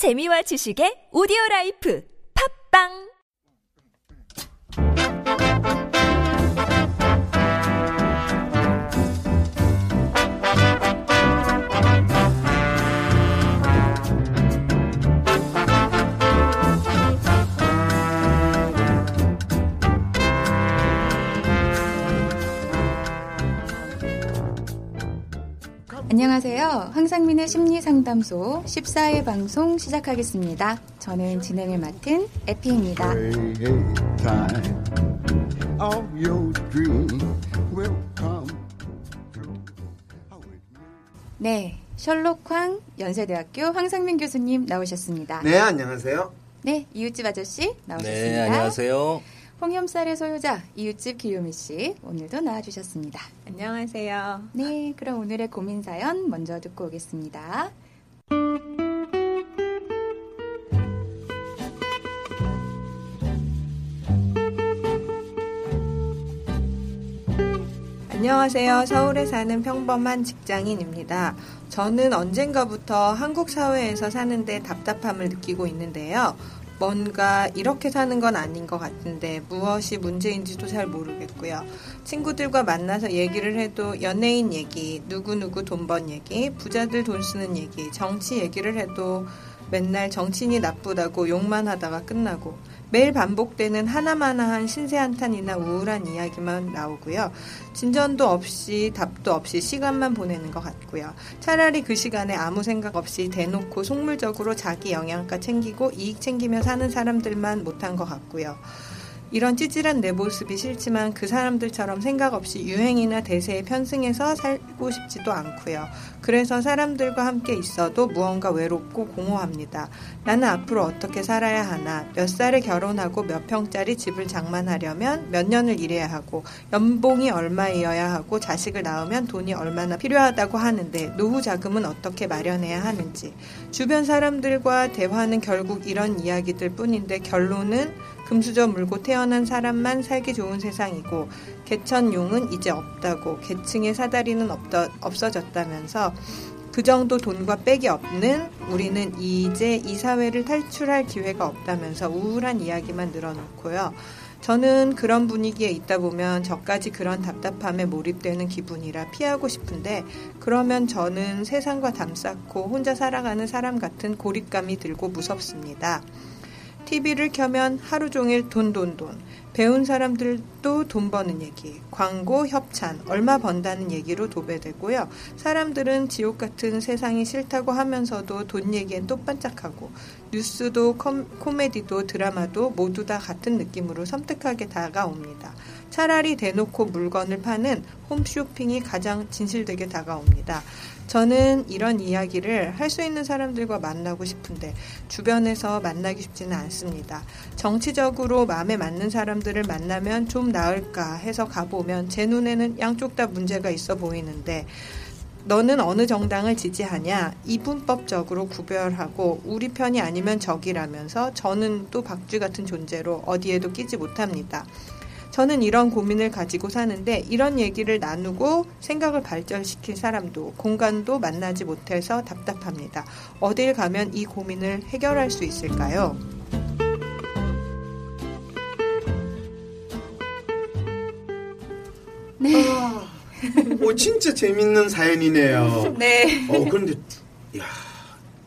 재미와 지식의 오디오 라이프. 팝빵 안녕하세요. 황상민의 심리상담소 14회 방송 시작하겠습니다. 저는 진행을 맡은 에피입니다. 네, 셜록 황 연세대학교 황상민 교수님 나오셨습니다. 네, 안녕하세요. 네, 이웃집 아저씨 나오셨습니다. 네, 안녕하세요. 홍염살의 소유자 이웃집 기요미 씨 오늘도 나와주셨습니다. 안녕하세요. 네, 그럼 오늘의 고민 사연 먼저 듣고 오겠습니다. 안녕하세요. 서울에 사는 평범한 직장인입니다. 저는 언젠가부터 한국 사회에서 사는데 답답함을 느끼고 있는데요. 뭔가 이렇게 사는 건 아닌 것 같은데 무엇이 문제인지도 잘 모르겠고요. 친구들과 만나서 얘기를 해도 연예인 얘기, 누구누구 돈 번 얘기, 부자들 돈 쓰는 얘기, 정치 얘기를 해도 맨날 정치인이 나쁘다고 욕만 하다가 끝나고 매일 반복되는 하나마나한 신세한탄이나 우울한 이야기만 나오고요. 진전도 없이 답도 없이 시간만 보내는 것 같고요. 차라리 그 시간에 아무 생각 없이 대놓고 속물적으로 자기 영양가 챙기고 이익 챙기며 사는 사람들만 못한 것 같고요. 이런 찌질한 내 모습이 싫지만 그 사람들처럼 생각 없이 유행이나 대세에 편승해서 살고 싶지도 않고요. 그래서 사람들과 함께 있어도 무언가 외롭고 공허합니다. 나는 앞으로 어떻게 살아야 하나? 몇 살에 결혼하고 몇 평짜리 집을 장만하려면 몇 년을 일해야 하고 연봉이 얼마이어야 하고 자식을 낳으면 돈이 얼마나 필요하다고 하는데 노후 자금은 어떻게 마련해야 하는지 주변 사람들과 대화는 결국 이런 이야기들 뿐인데 결론은 금수저 물고 태어난 사람만 살기 좋은 세상이고 개천용은 이제 없다고 계층의 사다리는 없더, 없어졌다면서 그 정도 돈과 빽이 없는 우리는 이제 이 사회를 탈출할 기회가 없다면서 우울한 이야기만 늘어놓고요. 저는 그런 분위기에 있다 보면 저까지 그런 답답함에 몰입되는 기분이라 피하고 싶은데 그러면 저는 세상과 담쌓고 혼자 살아가는 사람 같은 고립감이 들고 무섭습니다. TV를 켜면 하루 종일 돈, 돈, 돈. 배운 사람들도 돈 버는 얘기, 광고, 협찬, 얼마 번다는 얘기로 도배되고요. 사람들은 지옥 같은 세상이 싫다고 하면서도 돈 얘기엔 또 반짝하고, 뉴스도 컴, 코미디도 드라마도 모두 다 같은 느낌으로 섬뜩하게 다가옵니다. 차라리 대놓고 물건을 파는 홈쇼핑이 가장 진실되게 다가옵니다. 저는 이런 이야기를 할 수 있는 사람들과 만나고 싶은데 주변에서 만나기 쉽지는 않습니다. 정치적으로 마음에 맞는 사람들을 만나면 좀 나을까 해서 가보면 제 눈에는 양쪽 다 문제가 있어 보이는데 너는 어느 정당을 지지하냐? 이분법적으로 구별하고 우리 편이 아니면 적이라면서 저는 또 박쥐 같은 존재로 어디에도 끼지 못합니다. 저는 이런 고민을 가지고 사는데 이런 얘기를 나누고 생각을 발전시킬 사람도 공간도 만나지 못해서 답답합니다. 어딜 가면 이 고민을 해결할 수 있을까요? 네. 오, 진짜 재밌는 사연이네요. 네. 어, 그런데, 야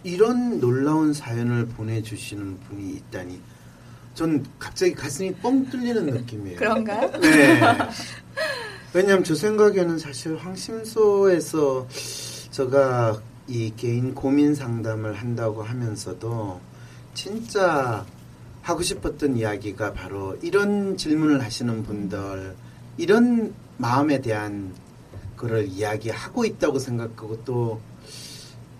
이런 놀라운 사연을 보내주시는 분이 있다니. 전 갑자기 가슴이 뻥 뚫리는 느낌이에요. 그런가요? 네. 왜냐면 저 생각에는 사실 황심소에서 제가 이 개인 고민 상담을 한다고 하면서도 진짜 하고 싶었던 이야기가 바로 이런 질문을 하시는 분들, 이런 마음에 대한 거를 이야기하고 있다고 생각하고 또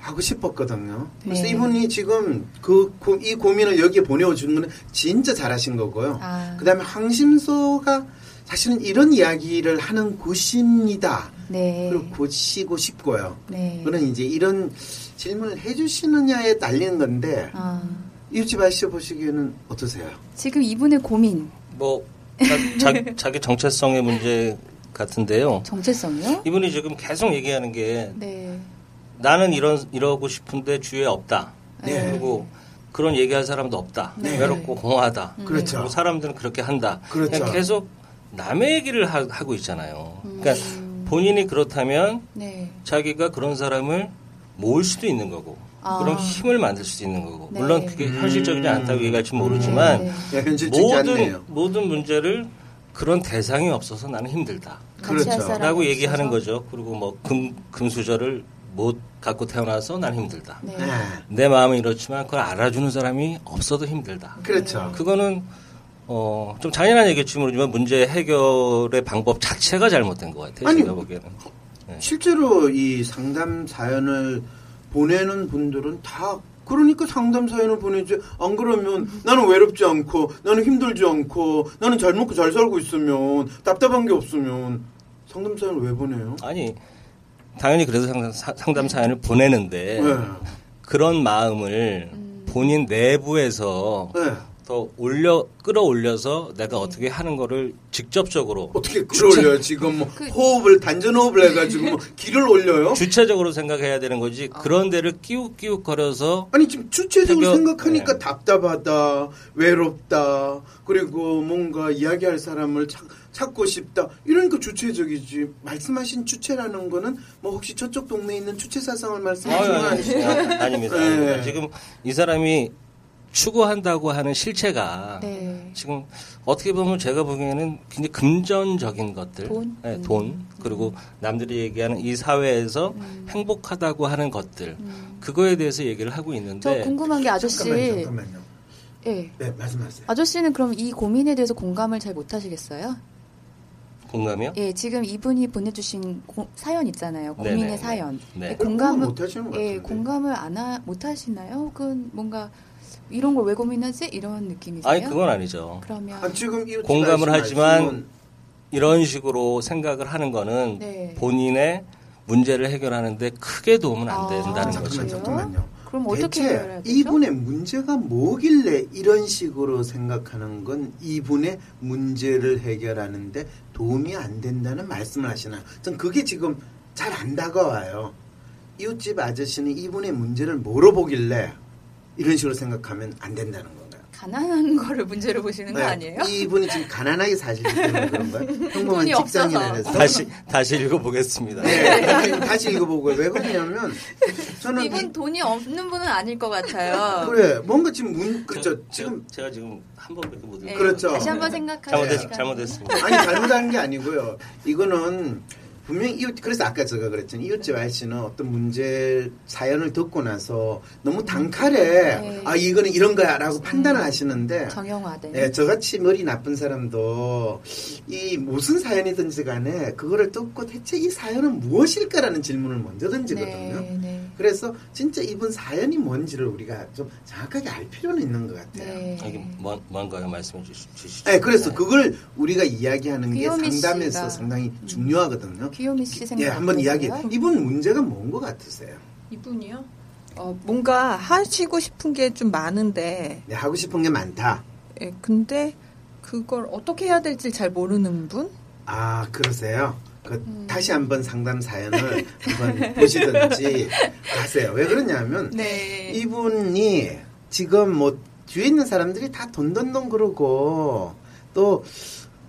하고 싶었거든요. 그래서 네. 이분이 지금 그 이 고민을 여기에 보내준 거는 진짜 잘하신 거고요. 아. 그 다음에 항심소가 사실은 이런 이야기를 하는 곳입니다. 네. 그리고 곳이고 싶고요. 네. 그는 이제 이런 질문을 해주시느냐에 달리는 건데 아, 이웃집 아저씨 보시기에는 어떠세요? 지금 이분의 고민 뭐 자, 자, 자기 정체성의 문제 같은데요. 정체성이요? 이분이 지금 계속 얘기하는 게 네. 나는 이런 이러고 싶은데 주위에 없다. 네. 그리고 그런 얘기할 사람도 없다. 네. 외롭고 공허하다. 그렇죠. 그리고 사람들은 그렇게 한다. 그렇죠. 그냥 계속 남의 얘기를 하, 고 있잖아요. 음. 그러니까 본인이 그렇다면 네. 자기가 그런 사람을 모을 수도 있는 거고 아. 그런 힘을 만들 수도 있는 거고 네. 물론 그게 음. 현실적이지 않다고 얘기할지 모르지만 네, 야, 현실적이지 모든 않네요. 모든 문제를 그런 대상이 없어서 나는 힘들다. 그렇죠. 라고. 얘기하는 거죠. 그리고 뭐 금, 금수저를 못 갖고 태어나서 난 힘들다. 네. 네. 내 마음은 이렇지만 그걸 알아주는 사람이 없어도 힘들다. 그렇죠. 그거는 어, 좀 잔인한 얘기일지 모르지만 문제 해결의 방법 자체가 잘못된 것 같아요. 아니, 제가 보기에는. 네. 실제로 이 상담 사연을 보내는 분들은 다 그러니까 상담 사연을 보내지 안 그러면 나는 외롭지 않고 나는 힘들지 않고 나는 잘 먹고 잘 살고 있으면 답답한 게 없으면 상담 사연을 왜 보내요? 아니 당연히 그래서 상담, 사- 사연을 보내는데 네. 그런 마음을 본인 내부에서 네. 더 올려 끌어올려서 내가 어떻게 하는 거를 직접적으로 어떻게 끌어올려요? 지금 뭐 그- 호흡을 단전 호흡을 해가지고 뭐 길을 올려요? 주체적으로 생각해야 되는 거지 그런 데를 끼욱끼욱 거려서 아니 지금 주체적으로 해결- 생각하니까 네. 답답하다, 외롭다, 그리고 뭔가 이야기할 사람을 찾, 찾고 싶다. 이러니까 주체적이지. 말씀하신 주체라는 거는 뭐 혹시 저쪽 동네에 있는 주체 사상을 말씀하시는 거 아니시죠? 아니, 아닙니다. 네. 아닙니다. 지금 이 사람이 추구한다고 하는 실체가 네. 지금 어떻게 보면 제가 보기에는 굉장히 금전적인 것들, 돈? 네, 음. 돈 그리고 남들이 얘기하는 이 사회에서 음. 행복하다고 하는 것들 음. 그거에 대해서 얘기를 하고 있는데 저 궁금한 게 아저씨. 잠깐만요, 잠깐만요. 예. 네, 말씀하세요. 아저씨는 그럼 이 고민에 대해서 공감을 잘 못하시겠어요? 공감이요? 예, 지금 이분이 보내주신 고- 사연 있잖아요. 고민의 네네. 사연. 네. 예, 공감을 못 하시는 것 예. 공감을 안 하, 못 하시나요? 혹은 뭔가 이런 걸 왜 고민하지? 이런 느낌이세요? 아니 그건 아니죠. 그러면 아, 지금 이 공감을 하지만 말씀은 이런 식으로 생각을 하는 거는 네. 본인의 문제를 해결하는데 크게 도움은 안 아, 된다는 잠깐만 거죠. 잠깐만요. 그럼 어떻게 대체 해결해야 되죠? 이분의 문제가 뭐길래 이런 식으로 생각하는 건 이분의 문제를 해결하는데 도움이 안 된다는 말씀을 하시나요? 전 그게 지금 잘 안 다가와요. 이웃집 아저씨는 이분의 문제를 뭐로 보길래 이런 식으로 생각하면 안 된다는 건가요? 가난한 거를 문제로 보시는 거 네, 아니에요? 이분이 지금 가난하게 사시기 때문에 그런가요? 평범한. 직장인에서 다시 다시 읽어보겠습니다. 네, 다시, 읽어보고요. 왜 그러냐면 저는 이분 이- 돈이 없는 분은 아닐 것 같아요. 그래 뭔가 지금 문 저, 그저 지금 제가 지금 한 번밖에 못 예, 읽어. 그렇죠. 다시 한번 생각하세요. 잘못했, 잘못했습니다. 아니 잘못한 게 아니고요. 이거는 분명히 이웃 그래서 아까 제가 그랬잖아요. 이웃집 아저씨는 어떤 문제 사연을 듣고 나서 너무 단칼에 네. 아 이거는 이런 거야라고 판단을 하시는데 정형화된. 네, 저같이 머리 나쁜 사람도 이 무슨 사연이든지 간에 그거를 듣고 대체 이 사연은 무엇일까라는 질문을 먼저 던지거든요. 네, 네. 그래서 진짜 이분 사연이 뭔지를 우리가 좀 정확하게 알 필요는 있는 것 같아요. 네. 여기 뭔, 뭔가요? 말씀해 주시, 주시죠. 네, 그래서 그걸 우리가 이야기하는 게 상담에서 씨가. 상당히 중요하거든요. 귀요미 씨 생각 예, 한번 이야기. 이분 문제가 뭔 것 같으세요? 이분이요? 어, 뭔가 하시고 싶은 게 좀 많은데, 네, 하고 싶은 게 많다. 예, 근데 그걸 어떻게 해야 될지 잘 모르는 분? 아, 그러세요? 그 음. 다시 한번 상담 사연을 한번 보시든지 하세요. 왜 그러냐면 네. 이분이 지금 뭐 뒤에 있는 사람들이 다 돈돈돈 그러고 또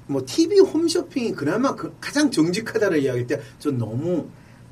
뭐 TV 홈쇼핑이 그나마 그 가장 정직하다는 이야기 때전 너무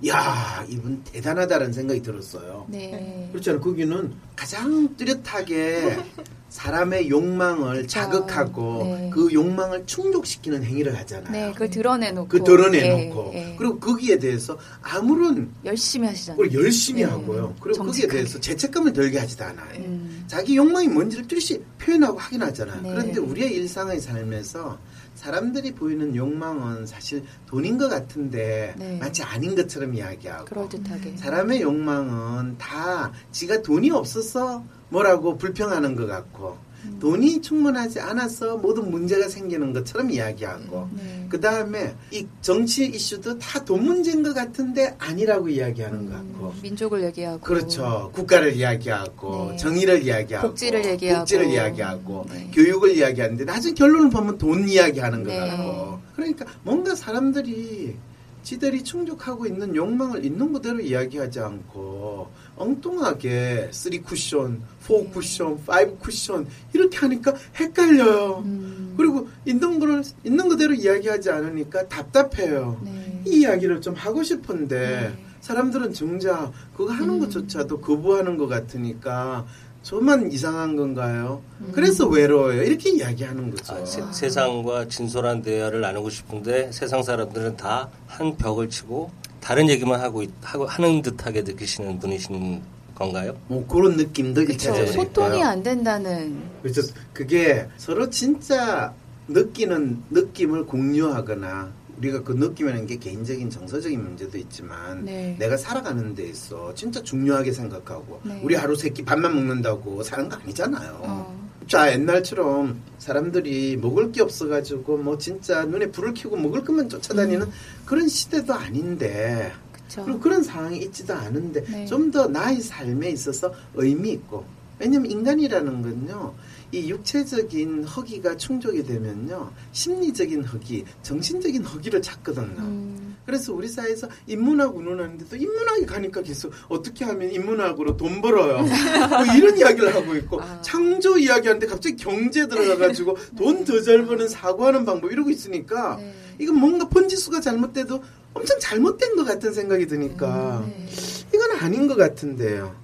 야 이분 대단하다는 생각이 들었어요. 네. 그렇잖아요. 거기는 가장 뚜렷하게 사람의 욕망을. 자극하고 네. 그 욕망을 충족시키는 행위를 하잖아요. 네, 그걸 드러내놓고. 그 드러내놓고 예, 예. 그리고 거기에 대해서 아무런 열심히 하시잖아요. 걸 열심히 네. 하고요. 그리고 거기에 정직하게. 대해서 죄책감을 들게 하지도 않아요. 음. 자기 욕망이 뭔지를 뚜렷이 표현하고 하긴 하잖아요. 네. 그런데 우리의 일상의 삶에서 사람들이 보이는 욕망은 사실 돈인 것 같은데 네. 마치 아닌 것처럼 이야기하고 그럴듯하게. 사람의 욕망은 다 지가 돈이 없어서 뭐라고 불평하는 것 같고 음. 돈이 충분하지 않아서 모든 문제가 생기는 것처럼 이야기하고 네. 그 다음에 이 정치 이슈도 다 돈 문제인 것 같은데 아니라고 이야기하는 것 같고 음, 민족을 얘기하고. 그렇죠. 국가를 이야기하고 네. 정의를 이야기하고 복지를 얘기하고. 복지를 이야기하고 네. 교육을 이야기하는데 나중에 결론을 보면 돈 이야기하는 것 네. 같고 그러니까 뭔가 사람들이 지들이 충족하고 있는 욕망을 있는 그대로 이야기하지 않고 엉뚱하게 3 쿠션, 4 쿠션, 5 쿠션 이렇게 하니까 헷갈려요. 음. 그리고 있는 거를 있는 그대로 이야기하지 않으니까 답답해요. 네. 이 이야기를 좀 하고 싶은데 네. 사람들은 정작 그거 하는 음. 것조차도 거부하는 것 같으니까 저만 이상한 건가요? 음. 그래서 외로워요. 이렇게 이야기하는 거죠. 아, 세, 세상과 진솔한 대화를 나누고 싶은데 세상 사람들은 다 한 벽을 치고 다른 얘기만 하고, 있- 하고 하는 듯하게 느끼시는 분이신 건가요? 뭐 그런 느낌도. 일차적으로 소통이. 안 된다는. 그렇죠. 그게 서로 진짜 느끼는 느낌을 공유하거나 우리가 그 느낌이라는 게 개인적인 정서적인 문제도 있지만 네. 내가 살아가는 데 있어 진짜 중요하게 생각하고 네. 우리 하루 세끼 밥만 먹는다고 사는 거 아니잖아요. 어. 자 옛날처럼 사람들이 먹을 게 없어가지고 뭐 진짜 눈에 불을 켜고 먹을 것만 쫓아다니는 그런 시대도 아닌데 그쵸. 그리고 그런 상황이 있지도 않은데 네. 좀더 나의 삶에 있어서 의미 있고 왜냐면 인간이라는 건요 이 육체적인 허기가 충족이 되면요 심리적인 허기 정신적인 허기를 찾거든요 음. 그래서 우리 사회에서 인문학 운운하는데 또 인문학에 가니까 계속 어떻게 하면 인문학으로 돈 벌어요 뭐 이런 이야기를 하고 있고 아. 창조 이야기하는데 갑자기 경제 들어가가지고 돈 더 잘 버는 사고하는 방법 이러고 있으니까 네. 이건 뭔가 번지수가 잘못돼도 엄청 잘못된 것 같은 생각이 드니까 네. 이건 아닌 것 같은데요.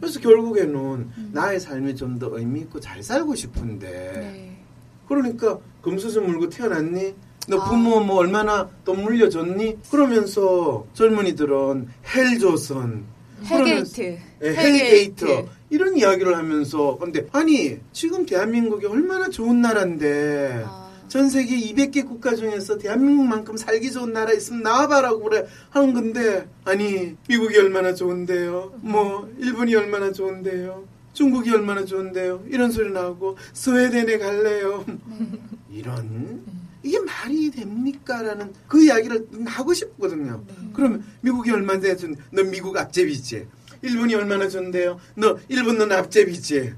그래서 결국에는 나의 삶이 좀 더 의미 있고 잘 살고 싶은데 네. 그러니까 금수저 물고 태어났니? 너 아. 부모 뭐 얼마나 돈 물려줬니? 그러면서 젊은이들은 헬조선 그러면서- hell gate. 예, hell gate 이런 이야기를 하면서 근데 아니 지금 대한민국이 얼마나 좋은 나라인데 아. 전 세계 200개 국가 중에서 대한민국만큼 살기 좋은 나라 있으면 나와봐라고 그래 하는 건데 아니 미국이 얼마나 좋은데요? 뭐 일본이 얼마나 좋은데요? 중국이 얼마나 좋은데요? 이런 소리 나오고 스웨덴에 갈래요? 이런? 이게 말이 됩니까라는 그 이야기를 하고 싶거든요. 그러면 미국이 얼마나 좋은 너 미국 앞제비지 일본이 얼마나 좋은데요? 너 일본 넌 앞제비지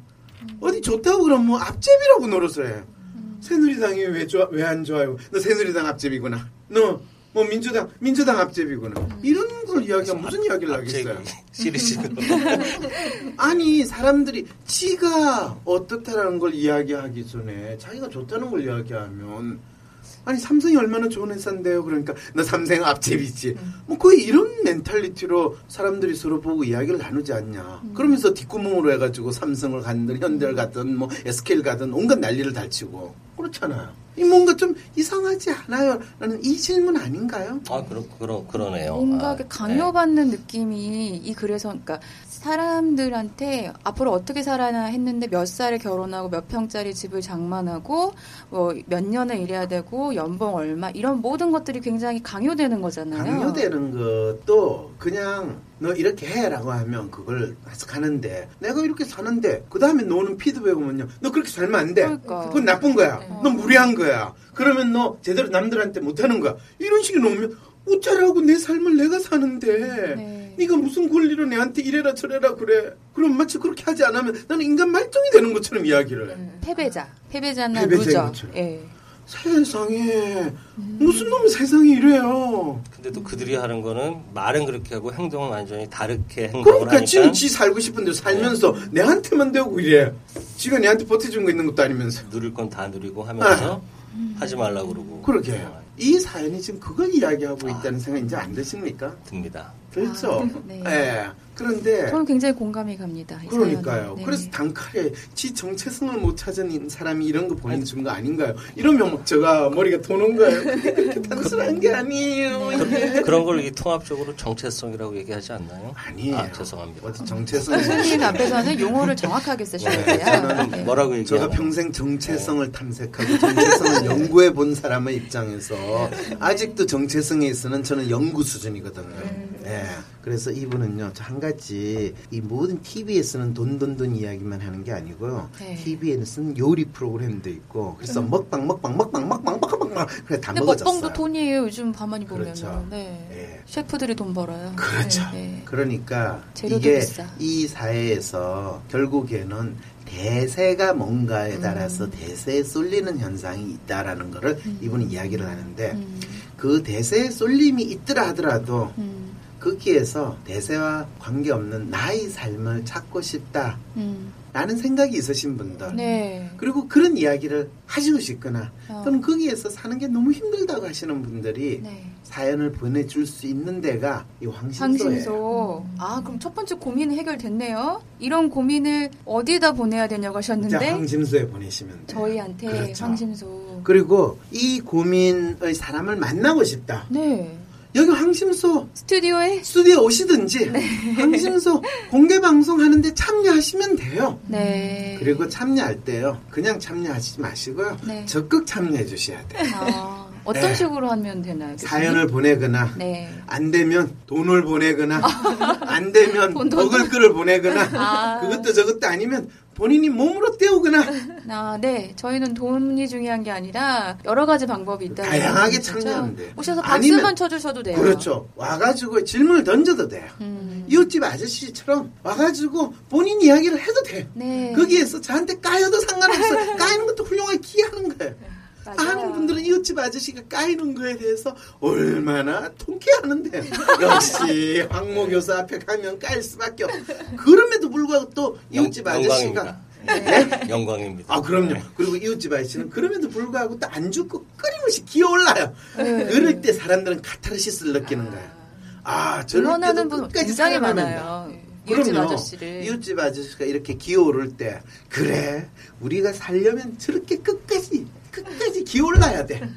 어디 좋다고 그러면 뭐 앞제비라고 노릇을 해요 새누리당이 왜 좋아 왜 안 좋아요? 너 새누리당 앞제비구나. 너 뭐 민주당 민주당 앞제비구나. 이런 걸 이야기하면 무슨 이야기를 하겠어요? 시리즈로. 아니 사람들이 지가 어떻다라는 걸 이야기하기 전에 자기가 좋다는 걸 이야기하면 아니 삼성이 얼마나 좋은 회사인데요. 그러니까 너 삼성 앞제비지. 뭐 거의 이런 멘탈리티로 사람들이 서로 보고 이야기를 나누지 않냐. 그러면서 뒷구멍으로 해가지고 삼성을 가든 현대를 가든 뭐 SK를 가든 온갖 난리를 달치고 그렇잖아요. 이 뭔가 좀 이상하지 않아요? 라는 이 질문 아닌가요? 아, 그러, 그러, 그러네요. 뭔가 아, 이렇게 강요받는 느낌이 이 글에서 그러니까 사람들한테 앞으로 어떻게 살아나 했는데 몇 살에 결혼하고 몇 평짜리 집을 장만하고 뭐 몇 년을 일해야 되고 연봉 얼마 이런 모든 것들이 굉장히 강요되는 거잖아요. 강요되는 것도 그냥 너 이렇게 해라고 하면 그걸 해석하는데 내가 이렇게 사는데 그 다음에 너는 피드백 오면요 너 그렇게 살면 안 돼. 그러니까. 그건 나쁜 거야. 네. 너 무리한 거야. 그러면 너 제대로 남들한테 못하는 거야. 이런 식이 나오면 어쩌라고 내 삶을 내가 사는데 네. 네가 무슨 권리로 내한테 이래라 저래라 그래. 그럼 마치 그렇게 하지 않으면 나는 인간 말종이 되는 것처럼 이야기를 해. 패배자, 패배자나 패배자인 loser. 것처럼. 예. 세상에 무슨 놈의 세상이 이래요. 근데 또 그들이 하는 거는 말은 그렇게 하고 행동은 완전히 다르게 행동을 그러니까 하니까 지는 지 살고 싶은 대로 살면서 내한테만 대고 이래. 지가 내한테 보태준 거 있는 것도 아니면서. 누릴 건 다 누리고 하면서 하지 말라고 그러고 아. 그러게. 어, 이 사연이 지금 그걸 이야기하고 있다는 생각이 이제 안 드십니까? 듭니다. 그렇죠? 아, 네. 예. 그런데 저는 굉장히 공감이 갑니다. 이 그러니까요. 네. 그래서 단칼에 지 정체성을 못 찾은 사람이 이런 거 보내준 거 아닌가요? 이러면 막 제가 머리가 도는 거예요. 그렇게 단순한 게 아니에요. 네. 이게. 그런 걸이 통합적으로 정체성이라고 얘기하지 않나요? 아니에요. 아, 죄송합니다. 정체성. 선생님 앞에서는 용어를 정확하게 쓰셔야 네, 돼요. 저는 네. 뭐라고 제가 얘기하나요? 평생 정체성을 탐색하고 정체성을 연구해 본 사람의 입장에서 아직도 정체성에 있어서는 저는 연구 수준이거든요. 예. 그래서 이분은요, 저한 가지 이 모든 TV에 쓰는 돈돈돈 이야기만 하는 게 아니고요. 네. TV에는 쓰는 요리 프로그램도 있고, 그래서 먹방 먹방 먹방 먹방 먹방 먹방 그래 다 먹어졌어요. 먹방도 돈이에요. 요즘 가만히 보면. 그렇죠. 네. 예. 셰프들이 돈 벌어요. 그렇죠. 네, 네. 그러니까 이게 비싸. 이 사회에서 결국에는 대세가 뭔가에 음. 따라서 대세에 쏠리는 현상이 있다라는 거를 이분이 이야기를 하는데 음. 그 대세의 쏠림이 있더라 하더라도 음, 거기에서 대세와 관계없는 나의 삶을 찾고 싶다. 음. 라는 생각이 있으신 분들. 네. 그리고 그런 이야기를 하시고 싶거나 어. 또는 거기에서 사는 게 너무 힘들다고 하시는 분들이 네. 사연을 보내줄 수 있는 데가 이 황신소예요. 황신소. 아, 그럼 첫 번째 고민이 해결됐네요. 이런 고민을 어디다 보내야 되냐고 자, 하셨는데 황심소에 보내시면 돼요. 저희한테 그렇죠. 황신소. 그리고 이 고민의 사람을 만나고 싶다. 네. 여기 황심소 스튜디오에 스튜디오 오시든지 네. 황심소 공개 방송 하는데 참여하시면 돼요. 네. 그리고 참여할 때요. 그냥 참여하시지 마시고요. 네. 적극 참여해 주셔야 돼요. 아, 어떤 네. 식으로 하면 되나요? 교수님? 사연을 보내거나 네. 안 되면 돈을 보내거나 안 되면 거를 보내거나 아. 그것도 저것도 아니면 본인이 몸으로 때우거나 아, 네. 저희는 돈이 중요한 게 아니라 여러 가지 방법이 있다고. 다양하게? 참여하면 돼요. 오셔서 아니면- 박수만 쳐주셔도 돼요. 그렇죠. 와가지고 질문을 던져도 돼요. 음. 이웃집 아저씨처럼 와가지고 본인 이야기를 해도 돼요. 네. 거기에서 저한테 까여도 상관없어요. 까이는 것도 훌륭하게 기하는 거예요. 맞아요. 아는 분들은 이웃집 아저씨가 까이는 거에 대해서 얼마나 통쾌하는데요. 역시 황모 교수 앞에 가면 까일 수밖에 없. 그럼에도 불구하고 또 이웃집 영- 아저씨가 영광입니다. 영광입니다. 아 그럼요. 그리고 이웃집 아저씨는 그럼에도 불구하고 또 안 죽고 끊임없이 기어올라요. 네. 그럴 때 사람들은 카타르시스를 느끼는 거예요. 아 응원하는 때도 분 끝까지 굉장히. 많아요. 이웃집 그럼요. 아저씨를. 이웃집 아저씨가 이렇게 기어오를 때 그래 우리가 살려면 저렇게 끝까지 끝까지 기어올라야 돼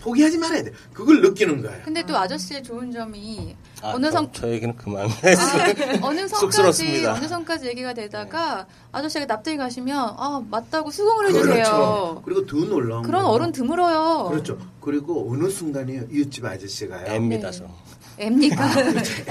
포기하지 말아야 돼 그걸 느끼는 거예요 근데 또 아저씨의 좋은 점이 아, 어느 성 저 얘기는 그만. 아, 어느 선까지 쑥스럽습니다. 어느 선까지 얘기가 되다가 아저씨가 납득이 가시면 아 맞다고 수긍을 해주세요. 그렇죠 그리고 더 놀라운 그런 건 어른 드물어요. 그렇죠 그리고 어느 순간에 이웃집 아저씨가요 앱니다, 네. 저. 앱니까?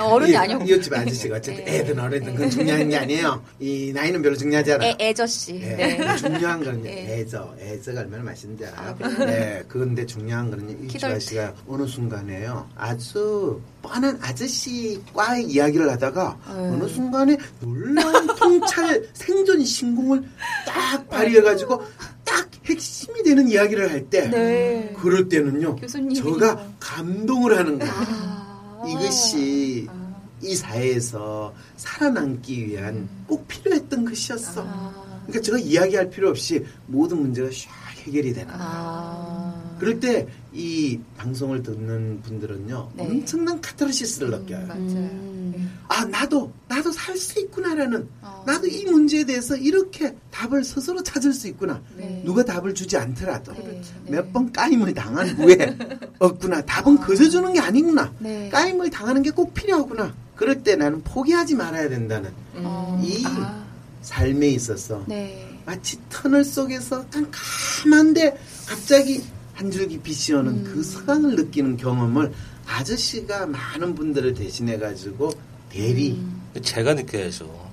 어른이 이- 아니었고. 이웃집 아저씨가 어쨌든 네. 애든 어른든 그건 중요한 게 아니에요 이 나이는 별로 중요하지 않아요 애, 애저씨. 예, 네. 중요한 거는 네. 애저, 애저가 얼마나 맛있는지 알아요? 아, 그래요? 네, 그런데 중요한 거는 이 키덜 씨가 어느 순간에요. 아주 뻔한 아저씨과의 이야기를 하다가 음. 어느 순간에 놀라운 통찰 생존 신공을 딱 발휘해가지고 딱 핵심이 되는 이야기를 할 때, 네. 그럴 때는요, 교수님이. 저가 감동을 하는 거예요. 아. 이것이 아. 이 사회에서 살아남기 위한 꼭 필요했던 것이었어. 아. 그러니까 제가 이야기할 필요 없이 모든 문제가 샥 해결이 되는 거예요. 아. 그럴 때 이 방송을 듣는 분들은요 네. 엄청난 카타르시스를 느껴요. 맞아요. 음. 아 나도 나도 살 수 있구나라는 어. 나도 이 문제에 대해서 이렇게 답을 스스로 찾을 수 있구나. 네. 누가 답을 주지 않더라도 네. 네. 몇번 까임을 당한 후에 없구나. 답은 거저 주는 게 아니구나. 네. 까임을 당하는 게 꼭 필요하구나. 그럴 때 나는 포기하지 말아야 된다는 어. 이 아. 삶에 있어서 네. 마치 터널 속에서 깜깜한데 갑자기 한 줄기 빛이 오는 음. 그 서강을 느끼는 경험을 아저씨가 많은 분들을 대신해 가지고 대리 음. 제가 느껴야죠.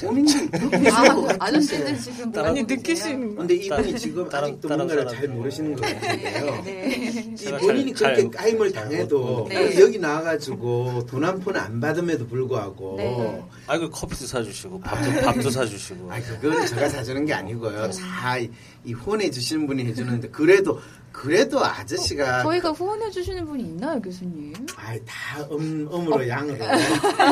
본인이 아, 아저씨들 지금 뭐 하고 계세요? 느끼시는 거. 근데 이분이 지금 다른- 아직도 다른 뭔가를 사람들. 잘 모르시는 것 같은데요. 네. 이 제가 본인이 잘- 그렇게 잘- 까임을 잘 당해도 못- 네. 여기 나와가지고 돈 한 푼 안 받음에도 불구하고 네. 아이고 커피도 사주시고 밥도 밥도 사주시고. 아 그건 제가 사주는 게 아니고요. 다이 후원해 주시는 분이 해주는데 그래도 그래도 아저씨가 저희가 후원해 주시는 분이 있나요, 교수님? 아이 다 음, 음으로 양으로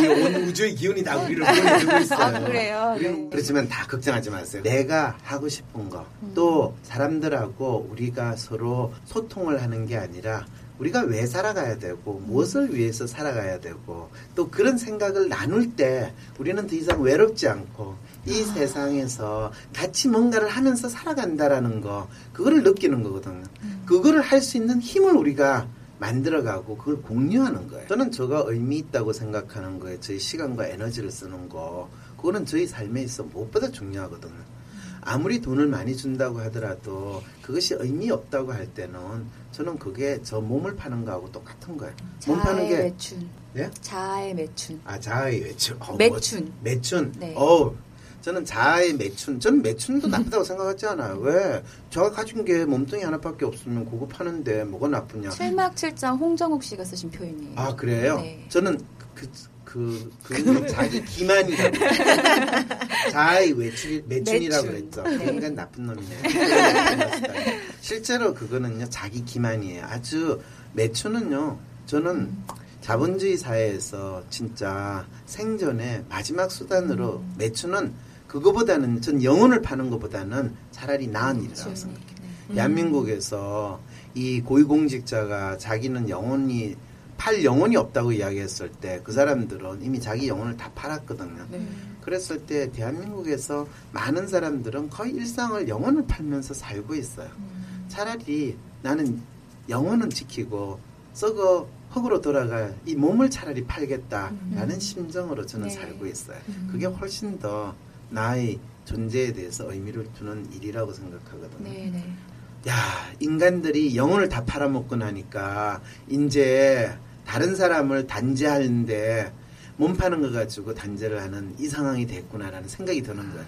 이온 우주의 기운이 다 우리를 보내주고 있어요. 아, 그래요? 네. 그렇지만 다 걱정하지 마세요. 내가 하고 싶은 거또 사람들하고 우리가 서로 소통을 하는 게 아니라 우리가 왜 살아가야 되고 무엇을 위해서 살아가야 되고 또 그런 생각을 나눌 때 우리는 더 이상 외롭지 않고 이 세상에서 같이 뭔가를 하면서 살아간다라는 거 그거를 느끼는 거거든요. 그거를 할 수 있는 힘을 우리가 만들어가고 그걸 공유하는 거예요. 저는 저가 의미 있다고 생각하는 거에 저희 시간과 에너지를 쓰는 거 그거는 저희 삶에 있어 무엇보다 중요하거든요. 아무리 돈을 많이 준다고 하더라도 그것이 의미 없다고 할 때는 저는 그게 저 몸을 파는 거하고 똑같은 거예요. 몸 파는 게 매춘. 예? 자아의 매춘. 아 자아의 매춘. 어, 매춘. 뭐, 매춘. 네. 어, 저는 자아의 매춘. 저는 매춘도 나쁘다고 생각하지 않아요. 왜? 제가 가진 게 몸뚱이 하나밖에 없으면 그거 파는데 뭐가 나쁘냐? 칠막 칠장 홍정욱 씨가 쓰신 표현이에요. 아 그래요? 네. 저는 그 그, 그, 자기 기만이라고. 자아의 외출, 매춘이라고 매춘. 그랬죠. 네. 그러니까 나쁜 놈이네. 실제로 그거는요, 자기 기만이에요. 아주 매춘은요. 저는 자본주의 사회에서 진짜 생존의 마지막 수단으로 음. 매춘은 그거보다는 전 영혼을 파는 것보다는 차라리 나은 일이라고 그렇죠. 생각해요. 네. 대한민국에서 이 고위공직자가 자기는 영혼이 팔 영혼이 없다고 이야기했을 때 그 사람들은 이미 자기 영혼을 다 팔았거든요. 네. 그랬을 때 대한민국에서 많은 사람들은 거의 일상을 영혼을 팔면서 살고 있어요. 음. 차라리 나는 영혼은 지키고 썩어 흙으로 돌아갈 이 몸을 차라리 팔겠다라는 음. 심정으로 저는 네. 살고 있어요. 음. 그게 훨씬 더 나의 존재에 대해서 의미를 두는 일이라고 생각하거든요. 네, 네. 야, 인간들이 영혼을 다 팔아먹고 나니까 이제 다른 사람을 단죄하는데 몸 파는 거 가지고 단죄를 하는 이 상황이 됐구나라는 생각이 드는 거예요.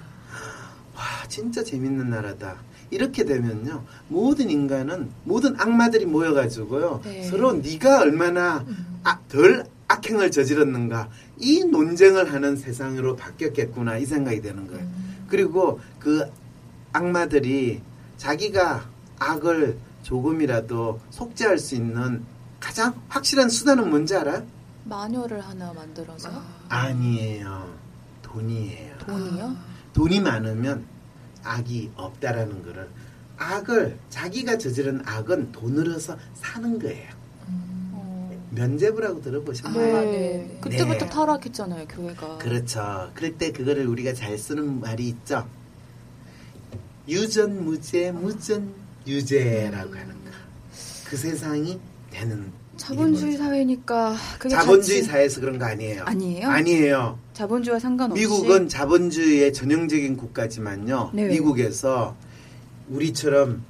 와, 진짜 재밌는 나라다. 이렇게 되면요, 모든 인간은 모든 악마들이 모여가지고요, 네. 서로 네가 얼마나 아, 덜 악행을 저질렀는가 이 논쟁을 하는 세상으로 바뀌었겠구나 이 생각이 드는 거예요. 그리고 그 악마들이 자기가 악을 조금이라도 속죄할 수 있는 가장 확실한 수단은 뭔지 알아요? 마녀를 하나 만들어서 아니에요. 돈이에요. 돈이요? 돈이 많으면 악이 없다라는 거를 악을 자기가 저지른 악은 돈으로서 사는 거예요. 어. 면제부라고 아, 들어보셨나요? 네. 그때부터 네. 타락했잖아요, 교회가. 그렇죠. 그럴 때 그거를 우리가 잘 쓰는 말이 있죠. 유전 무죄, 무전 유죄라고 하는 거. 그 세상이 되는 자본주의. 사회니까 그게 자본주의 자칫- 사회에서 그런 거 아니에요. 아니에요? 아니에요. 자본주의와 상관없이 미국은 자본주의의 전형적인 국가지만요. 네. 미국에서 우리처럼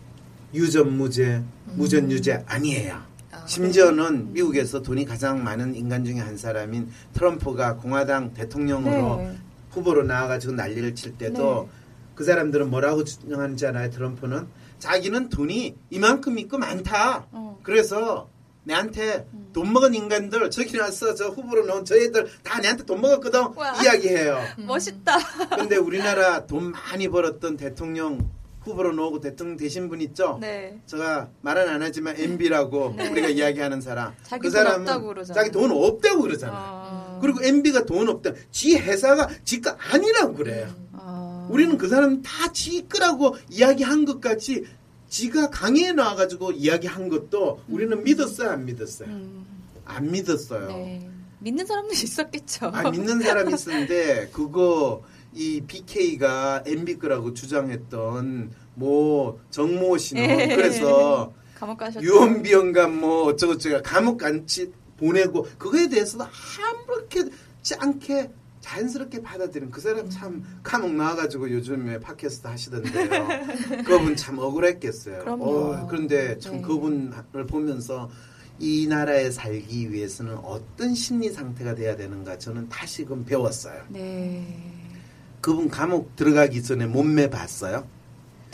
유전 무죄, 무전 유죄 아니에요. 아, 심지어는 미국에서 돈이 가장 많은 인간 중에 한 사람인 트럼프가 공화당 대통령으로 네. 후보로 나와가지고 난리를 칠 때도 그 사람들은 뭐라고 주장하는지 알아요? 트럼프는 자기는 돈이 이만큼 있고 많다. 어. 그래서 내한테 돈 먹은 인간들 저기 나서 저 후보로 넣은 저 애들 다 내한테 돈 먹었거든 와. 이야기해요. 멋있다. 근데 우리나라 돈 많이 벌었던 대통령 후보로 나오고 대통령 되신 분 있죠? 네. 제가 말은 안 하지만 MB라고 우리가 이야기하는 사람. 자기 그돈 사람은 없다고 그러잖아요. 자기 돈 없다고 그러잖아요. 아. 그리고 MB가 돈 없다. 지 회사가 지가 아니라고 그래요. 아. 우리는 그 사람 다지 거라고 이야기한 것 같이 지가 강의에 나와가지고 이야기한 것도 우리는 믿었어요, 안 믿었어요? 음, 안 믿었어요. 네. 믿는 사람도 있었겠죠. 아, 믿는 사람이 있었는데 그거 이 BK가 MB 거라고 주장했던 뭐 정모 씨는 예. 그래서. 유언비언감 뭐 어쩌고저쩌고 감옥 간치 보내고 그거에 대해서도 아무렇지 않게 자연스럽게 받아들인 그 사람 참 감옥 나와가지고 요즘에 팟캐스트 하시던데요. 그분 참 억울했겠어요. 어, 그런데 참 네. 그분을 보면서 이 나라에 살기 위해서는 어떤 심리 상태가 돼야 되는가 저는 다시금 배웠어요. 네. 그분 감옥 들어가기 전에 몸매 봤어요?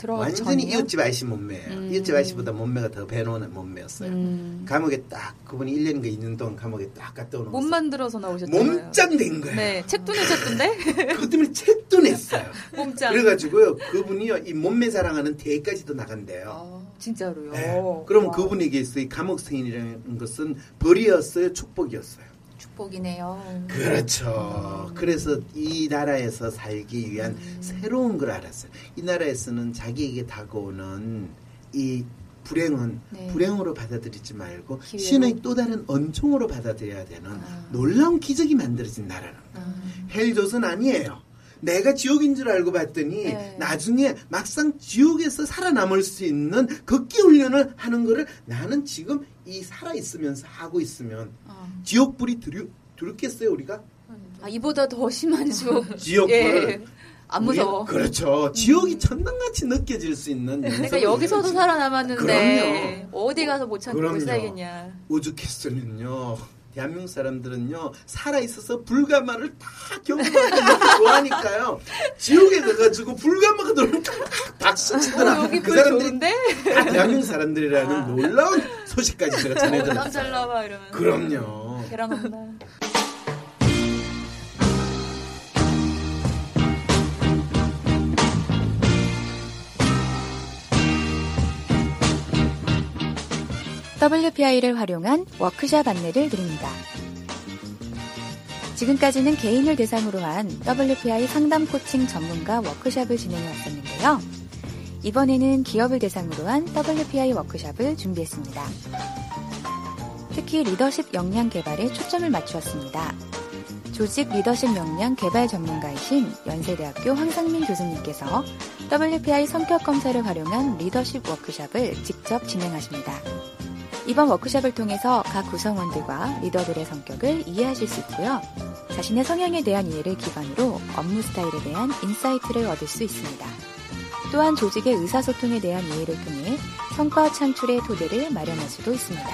완전히 전이요? 이웃집 아저씨 몸매예요. 음. 이웃집 아저씨보다 몸매가 더 배놓은 몸매였어요. 음. 감옥에 딱 그분이 1년인가 2년 동안 감옥에 딱 갔다 오는 몸. 만들어서 나오셨잖아요. 몸짱 된 거예요. 네. 책도 내셨던데? 그것 때문에 책도 냈어요. 몸짱. 그래가지고요 그분이요 이 몸매 자랑하는 대회까지도 나간대요. 아, 진짜로요. 네. 그러면 와. 그분에게서 이 감옥 생이라는 것은 벌이었어요, 축복이었어요. 축복이네요. 그렇죠. 그래서 이 나라에서 살기 위한 음. 새로운 걸 알았어요. 이 나라에서는 자기에게 다가오는 이 불행은 네. 불행으로 받아들이지 말고 기회로. 신의 또 다른恩총으로 받아들여야 되는 아. 놀라운 기적이 만들어진 나라는 거예요. 아, 헬조선 아니에요. 내가 지옥인 줄 알고 봤더니 네. 나중에 막상 지옥에서 살아남을 수 있는 극기 훈련을 하는 거를 나는 지금 이 살아 있으면서 하고 있으면 아. 지옥 불이 두렵 두렵겠어요 우리가? 아, 이보다 더 심한 지옥. 지옥 예. 불. 안 무서워. 음. 우리- 그렇죠. 지옥이 천당같이 느껴질 수 있는. 내가 영성이 여기서도 살아남았는데 그럼요. 어디 가서 못 그럼요. 살겠냐. 오죽했으면요. 대한민국 사람들은요 살아 있어서 불가마를 다 경험하고 좋아하니까요. 지옥에 가가지고 불가마가 놀면 딱 박수 치더라. 어, 그불 사람들이? 다 대한민국 사람들이라는 아. 놀라운 소식까지 제가 어, 전해드렸어요. 이러면. 그럼요. 계란 없나. WPI를 활용한 워크샵 안내를 드립니다. 지금까지는 개인을 대상으로 한 WPI 상담 코칭 전문가 워크샵을 진행해 왔었는데요. 이번에는 기업을 대상으로 한 WPI 워크샵을 준비했습니다. 특히 리더십 역량 개발에 초점을 맞추었습니다. 조직 리더십 역량 개발 전문가이신 연세대학교 황상민 교수님께서 WPI 성격 검사를 활용한 리더십 워크샵을 직접 진행하십니다. 이번 워크샵을 통해서 각 구성원들과 리더들의 성격을 이해하실 수 있고요. 자신의 성향에 대한 이해를 기반으로 업무 스타일에 대한 insight를 얻을 수 있습니다. 또한 조직의 의사소통에 대한 이해를 통해 성과 창출의 토대를 마련할 수도 있습니다.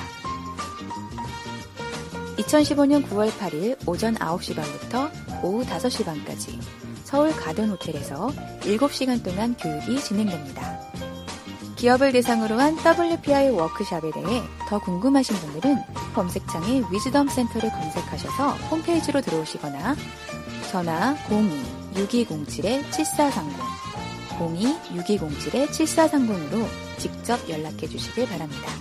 2015년 9월 8일 오전 9시 반부터 오후 5시 반까지 서울 가든 호텔에서 7시간 동안 교육이 진행됩니다. 기업을 대상으로 한 WPI 워크샵에 대해 더 궁금하신 분들은 검색창에 위즈덤 센터를 검색하셔서 홈페이지로 들어오시거나 전화 02-6207-7430 02-6207-7430으로 직접 연락해 주시길 바랍니다.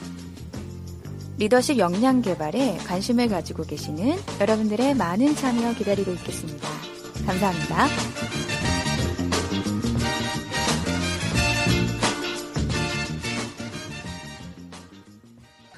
리더십 역량 개발에 관심을 가지고 계시는 여러분들의 많은 참여 기다리고 있겠습니다. 감사합니다.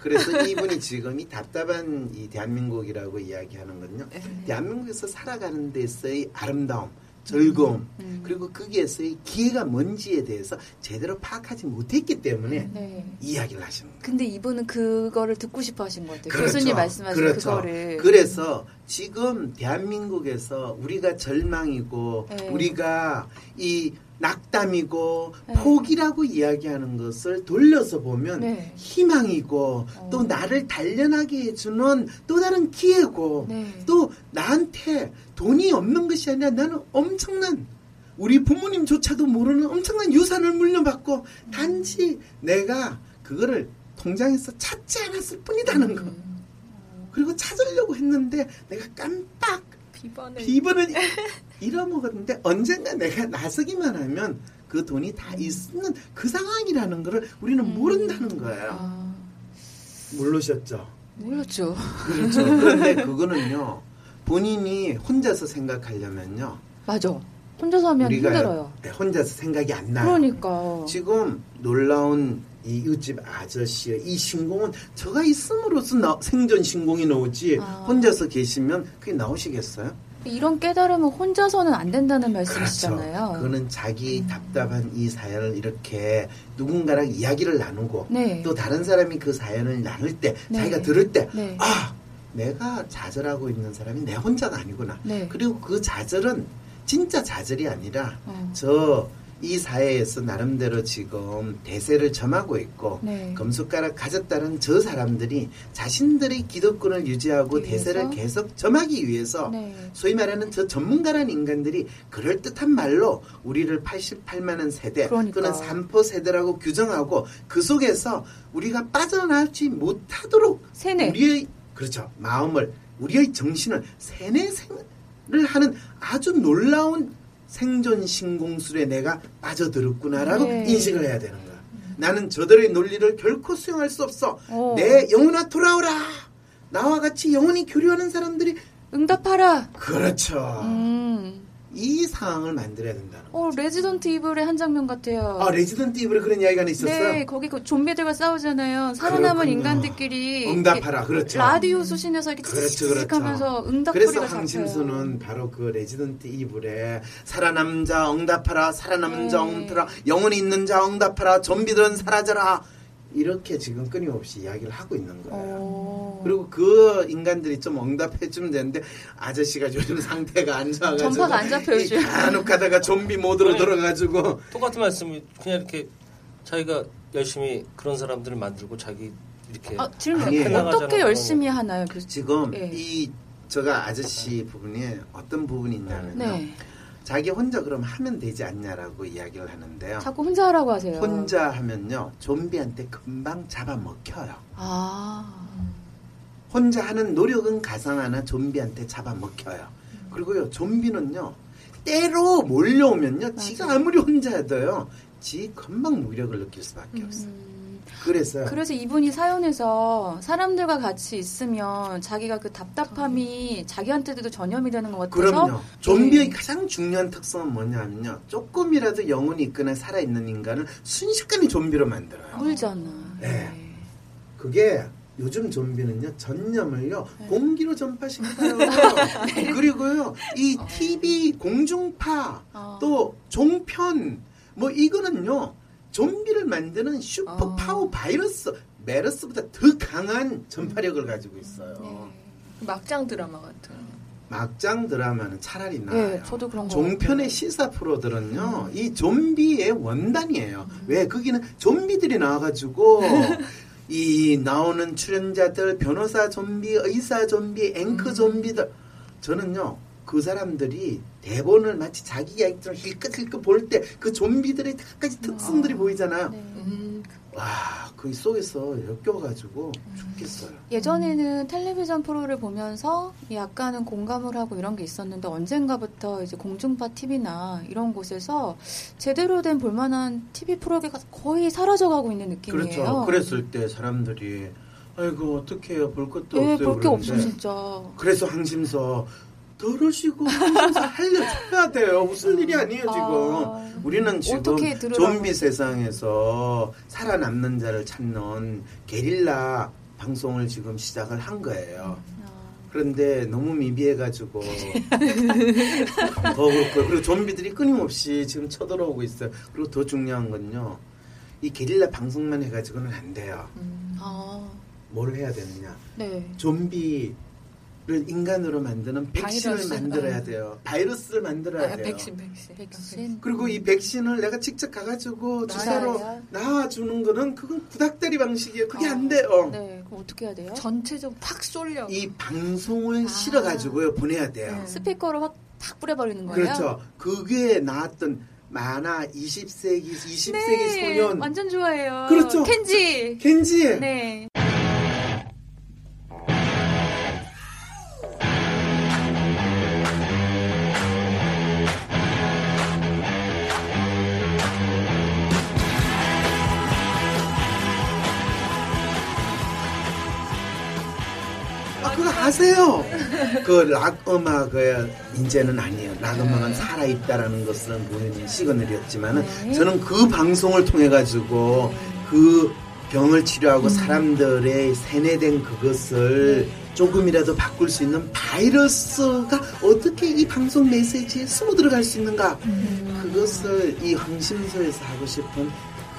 그래서 이분이 지금 이 답답한 이 대한민국이라고 이야기하는 건요. 네. 대한민국에서 살아가는 데서의 아름다움, 즐거움, 음. 그리고 거기에서의 기회가 뭔지에 대해서 제대로 파악하지 못했기 때문에 네. 이야기를 하시는 거예요. 근데 이분은 그거를 듣고 싶어 하신 것 같아요. 그렇죠. 교수님 말씀하신 그렇죠. 그거를. 그래서 지금 대한민국에서 우리가 절망이고 네. 우리가 이 낙담이고 네. 포기라고 이야기하는 것을 돌려서 보면 네. 희망이고 어. 또 나를 단련하게 해주는 또 다른 기회고 네. 또 나한테 돈이 없는 것이 아니라 나는 엄청난 우리 부모님조차도 모르는 엄청난 유산을 물려받고 단지 내가 그거를 통장에서 찾지 않았을 뿐이다는 거. 음. 그리고 찾으려고 했는데 내가 깜빡 비번을 비번을 잃어먹었는데 언젠가 내가 나서기만 하면 그 돈이 다 있는 그 상황이라는 거를 우리는 모른다는 거예요. 아, 모르셨죠? 몰랐죠. 그렇죠. 그런데 그거는요. 본인이 혼자서 생각하려면요. 맞아. 혼자서 하면 우리가 힘들어요. 네, 혼자서 생각이 안 나요. 그러니까. 지금 놀라운 이 이웃집 아저씨의 이 신공은 저가 있음으로써 나- 생존 신공이 나오지 아. 혼자서 계시면 그게 나오시겠어요? 이런 깨달음은 혼자서는 안 된다는 말씀이시잖아요. 그렇죠. 그거는 자기 답답한 이 사연을 이렇게 누군가랑 이야기를 나누고 네. 또 다른 사람이 그 사연을 나눌 때 네. 자기가 들을 때 네. 아, 내가 좌절하고 있는 사람이 내 혼자가 아니구나. 네. 그리고 그 좌절은 진짜 좌절이 아니라 어. 저 이 사회에서 나름대로 지금 대세를 점하고 있고 네. 검숟가락 가졌다는 저 사람들이 자신들의 기득권을 유지하고 위해서? 대세를 계속 점하기 위해서 네. 소위 말하는 저 전문가라는 인간들이 그럴듯한 말로 우리를 88만 원 세대 그러니까. 또는 3포 세대라고 규정하고 그 속에서 우리가 빠져나오지 못하도록 세뇌. 우리의 그렇죠 마음을 우리의 정신을 세뇌를 하는 아주 놀라운 생존 신공술에 내가 빠져들었구나라고 네. 인식을 해야 되는 거야. 나는 저들의 논리를 결코 수용할 수 없어. 어. 내 영혼아 돌아오라. 나와 같이 영원히 교류하는 사람들이 응답하라. 그렇죠. 음. 이 상황을 만들어야 된다는 거. 어, Resident Evil의 한 장면 같아요. 아 Resident Evil에 그런 이야기가 있었어요. 네, 거기 그 좀비들과 싸우잖아요. 살아남은 그렇군요. 인간들끼리 응답하라. 그렇죠. 라디오 수신해서 이렇게 그렇죠, 그렇죠. 하면서 응답 그래서. 황심수는 바로 그 Resident Evil에 살아남은 자 응답하라 살아남은 자 네. 응답하라 영혼이 있는 자 응답하라 좀비들은 사라져라 이렇게 지금 끊임없이 이야기를 하고 있는 거예요. 어. 그리고 그 인간들이 좀 응답해주면 되는데 아저씨가 요즘 상태가 안 좋아가지고 전파가 안 잡혀요, 이 지금. 간혹 가다가 좀비 모드로 네. 들어가지고 똑같은 말씀이 그냥 이렇게 자기가 열심히 그런 사람들을 만들고 자기 이렇게 아, 질문. 어떻게 열심히 하나요? 그 지금 네. 이 제가 아저씨 부분이 어떤 부분이 있냐면요. 네. 자기 혼자 그럼 하면 되지 않냐라고 이야기를 하는데요. 자꾸 혼자 하라고 하세요. 혼자 하면요 좀비한테 금방 잡아먹혀요. 아. 혼자 하는 노력은 가상하나 좀비한테 잡아먹혀요. 그리고요 좀비는요 때로 몰려오면요 지가 아무리 혼자 해도요 지 금방 무력을 느낄 수밖에 없어요. 음. 그랬어요. 그래서 이분이 사연에서 사람들과 같이 있으면 자기가 그 답답함이 자기한테도 전염이 되는 것 같아서 그럼요. 좀비의 네. 가장 중요한 특성은 뭐냐면요. 조금이라도 영혼이 있거나 살아있는 인간을 순식간에 좀비로 만들어요. 물잖아. 네. 그게 요즘 좀비는요 전염을요 공기로 전파시켜요. 그리고요 이 TV 공중파 어. 또 종편 뭐 이거는요 좀비를 만드는 슈퍼 어. 파워 바이러스 메르스보다 더 강한 전파력을 가지고 있어요. 네. 막장 드라마 같은. 막장 드라마는 차라리 나아요. 네, 저도 그런 거 종편의 시사 프로들은요, 이 좀비의 원단이에요. 왜? 거기는 좀비들이 나와가지고, 이 나오는 출연자들, 변호사 좀비, 의사 좀비, 앵커 음. 좀비들, 저는요, 그 사람들이 대본을 마치 자기 이야기처럼 힐끗힐끗 볼 때 그 좀비들의 각가지 특성들이 보이잖아요. 네. 음, 와, 그 속에서 엮여가지고 죽겠어요. 예전에는 텔레비전 프로를 보면서 약간은 공감을 하고 이런 게 있었는데 언젠가부터 이제 공중파 TV나 이런 곳에서 제대로 된 볼만한 TV 프로가 거의 사라져가고 있는 느낌이에요. 그렇죠. 그랬을 때 사람들이, 아이고, 어떡해요. 볼 것도 예, 없어요. 볼게 없어 진짜. 그래서 항심서 들으시고 알려줘야 돼요. 무슨 일이 아니에요 지금. 아, 우리는 지금. 좀비 세상에서 살아남는 자를 찾는 게릴라 방송을 지금 시작을 한 거예요. 아, 그런데 너무 미비해가지고 더 그렇고 그리고 좀비들이 끊임없이 지금 쳐들어오고 있어요. 그리고 더 중요한 건요. 이 게릴라 방송만 해가지고는 안 돼요. 음. 아, 뭘 해야 되느냐. 네. 좀비를 인간으로 만드는 백신을 바이러스. 만들어야 아. 돼요. 바이러스를 만들어야 아, 돼요. 백신, 백신. 백신. 그리고 이 백신을 내가 직접 가가지고 주사로 맞아요. 놔주는 거는 그건 구닥다리 방식이에요. 그게 아, 안 돼요. 네, 그럼 어떻게 해야 돼요? 전체적으로 팍 쏠려. 이 방송을 아. 실어가지고요 보내야 돼요. 네. 스피커로 확, 탁 뿌려버리는 거예요? 그렇죠. 그게 나왔던 만화 20세기 20세기 네, 소년 완전 좋아해요. 그렇죠. 켄지. 켄지 네. 아세요? 그 락 음악의 문제는 아니에요. 락 음악은 살아 있다라는 것은 무슨 시그널이었지만은 네. 저는 그 방송을 통해 가지고 그 병을 치료하고 음. 사람들의 세뇌된 그것을 네. 조금이라도 바꿀 수 있는 바이러스가 어떻게 이 방송 메시지에 숨어 들어갈 수 있는가 음. 그것을 이 황심소에서 하고 싶은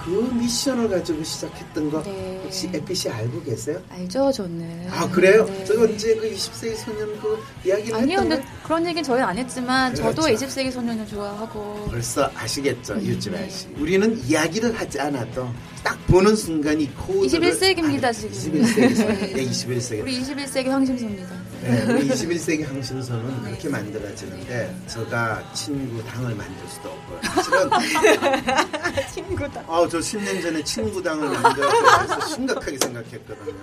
그 미션을 가지고 시작했던 거 네. 혹시 에피씨 알고 계세요? 알죠, 저는. 아 그래요? 네. 저 언제 그 20세기 소년 그 이야기를 아니요, 했던 근데 거 그런 얘기는 저희 안 했지만 저도 그렇죠. 20세기 소년을 좋아하고 벌써 아시겠죠, 유지라 네. 씨. 우리는 이야기를 하지 않아도 딱 보는 순간 이 코드를 21세기입니다, 아, 지금. 21세기 소 네. 네, 21세기. 우리 21세기 황심소입니다. 네, 우리 21세기 항신소는 네. 그렇게 만들어지는데 제가 친구 당을 만들 수도 없고요. 사실은 친구다. 아, 저 10년 전에 친구 당을 만들어서 심각하게 생각했거든요.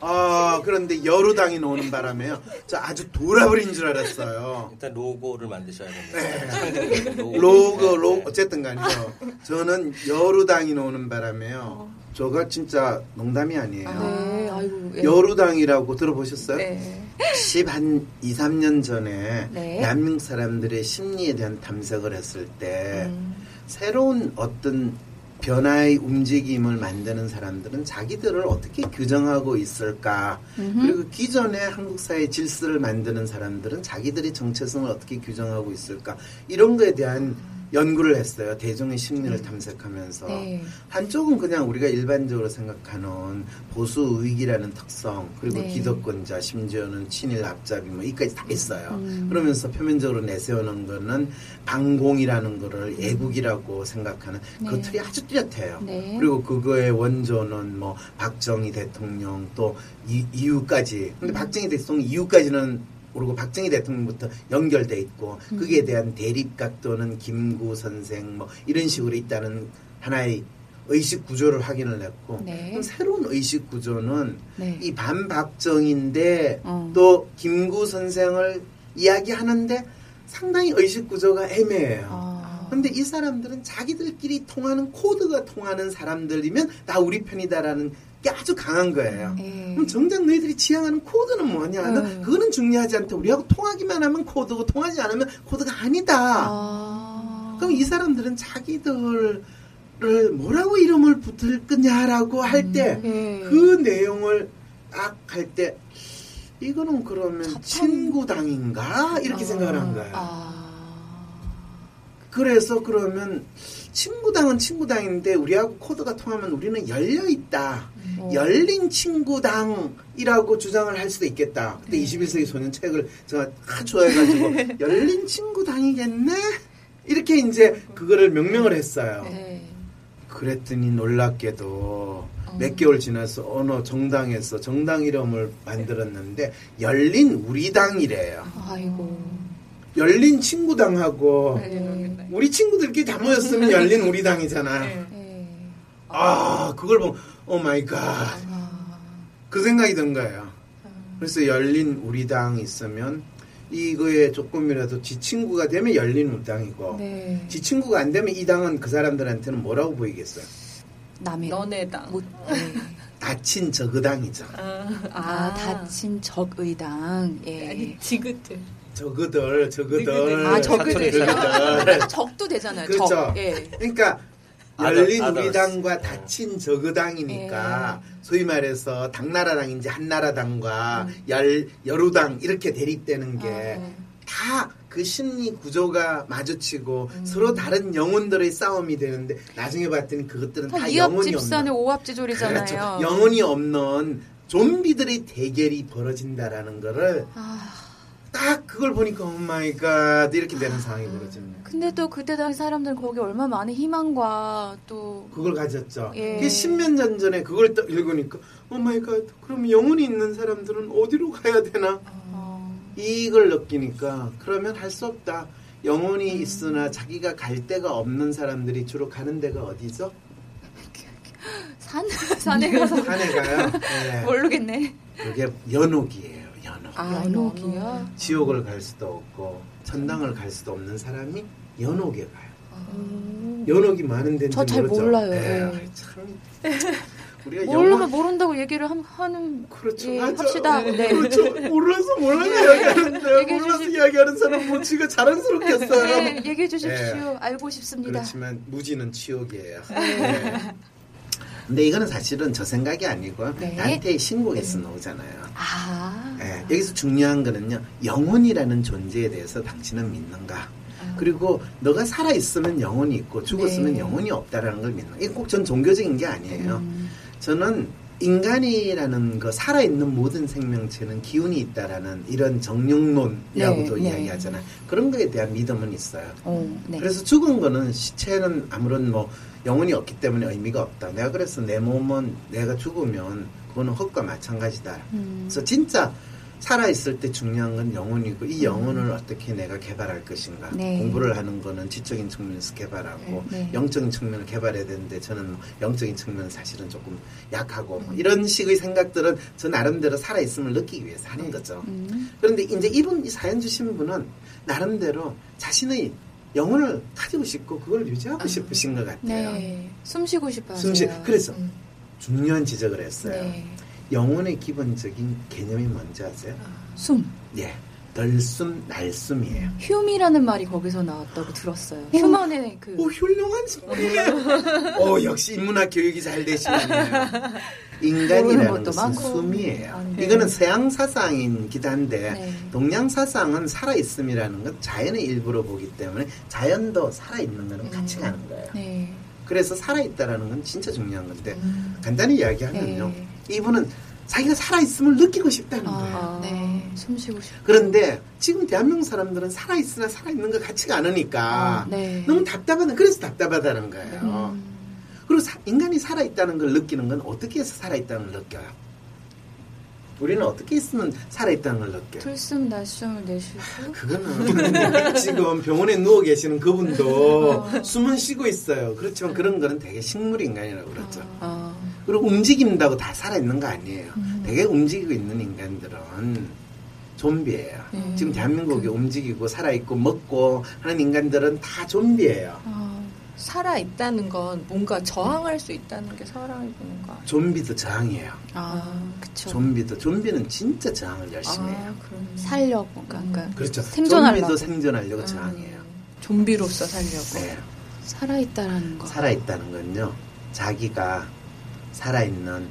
아, 그런데 여루당이 나오는 바람에요. 저 아주 돌아버린 줄 알았어요. 일단 로고를 만드셔야 네. 됩니다. 로고, 로 어쨌든 간에요. 저는 여루당이 나오는 바람에요. 저가 진짜 농담이 아니에요. 네, 아이고. 예. 여루당이라고 들어보셨어요? 네. 10한 2, 3년 전에 네. 대한민국 사람들의 심리에 대한 탐색을 했을 때 음. 새로운 어떤 변화의 움직임을 만드는 사람들은 자기들을 어떻게 규정하고 있을까 음흠. 그리고 기존의 한국 사회 질서를 만드는 사람들은 자기들의 정체성을 어떻게 규정하고 있을까 이런 거에 대한 연구를 했어요 대중의 심리를 탐색하면서 음. 네. 한쪽은 그냥 우리가 일반적으로 생각하는 보수 우익이라는 특성 그리고 네. 기득권자 심지어는 친일 앞잡이 뭐 이까지 다 있어요. 음. 그러면서 표면적으로 내세우는 거는 방공이라는 거를 애국이라고 생각하는 그 네. 틀이 아주 뚜렷해요. 네. 그리고 그거의 원조는 뭐 박정희 대통령 또 이, 이후까지 근데 음. 박정희 대통령 이후까지는 모르고 박정희 대통령부터 연결돼 있고 음. 거기에 대한 대립각 또는 김구 선생 뭐 이런 식으로 있다는 하나의 의식 구조를 확인을 했고 네. 그럼 새로운 의식 구조는 네. 이 반박정인데 어. 또 김구 선생을 이야기하는데 상당히 의식 구조가 애매해요. 아. 근데 이 사람들은 자기들끼리 통하는 코드가 통하는 사람들이면 다 우리 편이다라는 게 아주 강한 거예요. 예. 그럼 정작 너희들이 지향하는 코드는 뭐냐? 너 음. 그거는 중요하지 않다. 우리하고 통하기만 하면 코드고 통하지 않으면 코드가 아니다. 아. 그럼 이 사람들은 자기들을 뭐라고 이름을 붙을 거냐라고 할 때그 예. 내용을 딱 할 때 이거는 그러면 참- 친구당인가 이렇게 생각을 한 거예요. 아. 그래서 그러면 친구당은 친구당인데 우리하고 코드가 통하면 우리는 열려 있다. 어. 열린 친구당이라고 주장을 할 수도 있겠다. 그때 네. 21세기 소년 책을 제가 아주 좋아해가지고 열린 친구당이겠네. 이렇게 이제 그거를 명명을 했어요. 예. 그랬더니 놀랍게도 몇 개월 지나서 어느 정당에서 정당 이름을 만들었는데 열린 우리당이래요. 아이고. 열린 친구당하고 네. 우리 친구들끼리 다 모였으면 열린 우리 당이잖아. 네. 예. 아 그걸 보면 oh my god. 아. 그 생각이 든 거예요. 그래서 열린 우리 당 있으면 이거에 조금이라도 지 친구가 되면 열린 우리당이고 네. 지 친구가 안 되면 이 당은 그 사람들한테는 뭐라고 보이겠어요? 남의 너네 당. 못. 예. 다친 저그당이죠. 아, 다친 적의당. 예. 아니 지그트. 저그들, 저그들. 저그들. 아, 적의들이요? 사투리. 적도 되잖아요. 그렇죠. 적. 예. 그러니까 열린 아더스. 우리당과 다친 저그당이니까 소위 말해서 당나라당인지 한나라당과 열 여루당 이렇게 대립되는 게 아, 다그 심리 구조가 마주치고 서로 다른 영혼들의 싸움이 되는데 나중에 봤더니 그것들은 다, 다 영혼이 없는 오합지졸이잖아요. 그렇죠. 영혼이 없는 좀비들의 대결이 벌어진다라는 거를 아, 딱 그걸 보니까 oh my God 이렇게 되는 상황이 벌어지네. 근데 또 그때 당시 사람들은 거기 얼마나 많은 희망과 또 그걸 가졌죠. 예. 그게 십몇 년 전에 그걸 또 읽으니까 oh my God 그럼 영혼이 있는 사람들은 어디로 가야 되나? 어, 이걸 느끼니까 그러면 할 수 없다. 영혼이 있으나 자기가 갈 데가 없는 사람들이 주로 가는 데가 어디죠? 산 산에 가서 산에 가요. 네. 모르겠네. 그게 연옥이에요. 아, 연옥이요? 지옥을 갈 수도 없고 천당을 갈 수도 없는 사람이 연옥에 가요. 연옥이 많은 데인지 저잘? 몰라요. 네, 예. 참 우리가 모르면 영혼 모른다고 얘기를 함- 하는 그렇죠. 예, 맞아. 합시다. 네. 그렇죠. 몰라서 몰라서 이야기하는데 몰라서 주십- 이야기하는 사람 뭐 지가 자랑스럽겠어요. 네, 얘기해 주십시오. 예. 알고 싶습니다. 그렇지만 무지는 치욕이에요. 네. 근데 이거는 사실은 저 생각이 아니고 네. 나한테 신곡에서 나오잖아요. 아, 예, 여기서 중요한 거는요. 영혼이라는 존재에 대해서 당신은 믿는가? 그리고 너가 살아 있으면 영혼이 있고 죽었으면 네. 영혼이 없다라는 걸 믿는. 이게 꼭 전 종교적인 게 아니에요. 음, 저는 인간이라는 거 살아 있는 모든 생명체는 기운이 있다라는 이런 정령론이라고도 네, 네. 이야기하잖아요. 그런 거에 대한 믿음은 있어요. 어, 네. 그래서 죽은 거는 시체는 아무런 뭐 영혼이 없기 때문에 의미가 없다. 내가 그래서 내 몸은 내가 죽으면 그거는 헛과 마찬가지다. 음, 그래서 진짜 살아있을 때 중요한 건 영혼이고 이 영혼을 어떻게 내가 개발할 것인가. 네. 공부를 하는 거는 지적인 측면에서 개발하고 네. 영적인 측면을 개발해야 되는데 저는 뭐 영적인 측면은 사실은 조금 약하고 뭐 이런 식의 생각들은 저 나름대로 살아있음을 느끼기 위해서 하는 거죠. 음, 그런데 이제 이분 이 사연 주신 분은 나름대로 자신의 영혼을 가지고 싶고 그걸 유지하고 싶으신 것 같아요. 네. 숨 쉬고 싶어 하세요. 숨 쉬- 그래서 음, 중요한 지적을 했어요. 네. 영혼의 기본적인 개념이 뭔지 아세요? 숨. 예, 덜숨, 날숨이에요. 휴미라는 말이 거기서 나왔다고 들었어요. 휴먼의 그 오, 훌륭한 분이에요. 오, 역시 인문학 교육이 잘 되시네요. 인간이라는 것은 많고. 숨이에요. 아, 네. 이거는 서양 사상이기도 한데 네. 동양 사상은 살아 있음이라는 건 자연의 일부로 보기 때문에 자연도 살아 있는 거는 같이 음. 가는 거예요. 네. 그래서 살아 있다라는 건 진짜 중요한 건데 음. 간단히 이야기하면요. 네. 이분은 자기가 살아 있음을 느끼고 싶다는 거예요. 아, 네. 숨 쉬고 싶어. 그런데 지금 대한민국 사람들은 살아 있으나 살아 있는 것 같지가 않으니까 아, 네. 너무 답답하다. 그래서 답답하다는 거예요. 음. 그리고 사- 인간이 살아 있다는 걸 느끼는 건 어떻게 해서 살아 있다는 걸 느껴요? 우리는 어떻게 있으면 살아 있다는 걸 느껴요? 들숨 날숨을 내쉬고 그거는 지금 병원에 누워 계시는 그분도 숨은 쉬고 있어요. 그렇지만 그런 거는 되게 식물 인간이라고 그러죠. 아, 그리고 움직인다고 다 살아있는 거 아니에요. 음. 되게 움직이고 있는 인간들은 좀비예요. 네. 지금 대한민국이 움직이고 살아있고 먹고 하는 인간들은 다 좀비예요. 아, 살아 있다는 건 뭔가 저항할 수 있다는 게 살아있는 거. 좀비도 저항이에요. 아, 그쵸. 좀비도 좀비는 진짜 저항을 열심히 해요. 아, 그런 살려고, 그러니까 그렇죠. 생존하려고. 좀비도 생존하려고 저항해요. 좀비로서 살려고. 네. 살아있다라는 거. 살아있다는 건요, 자기가 살아있는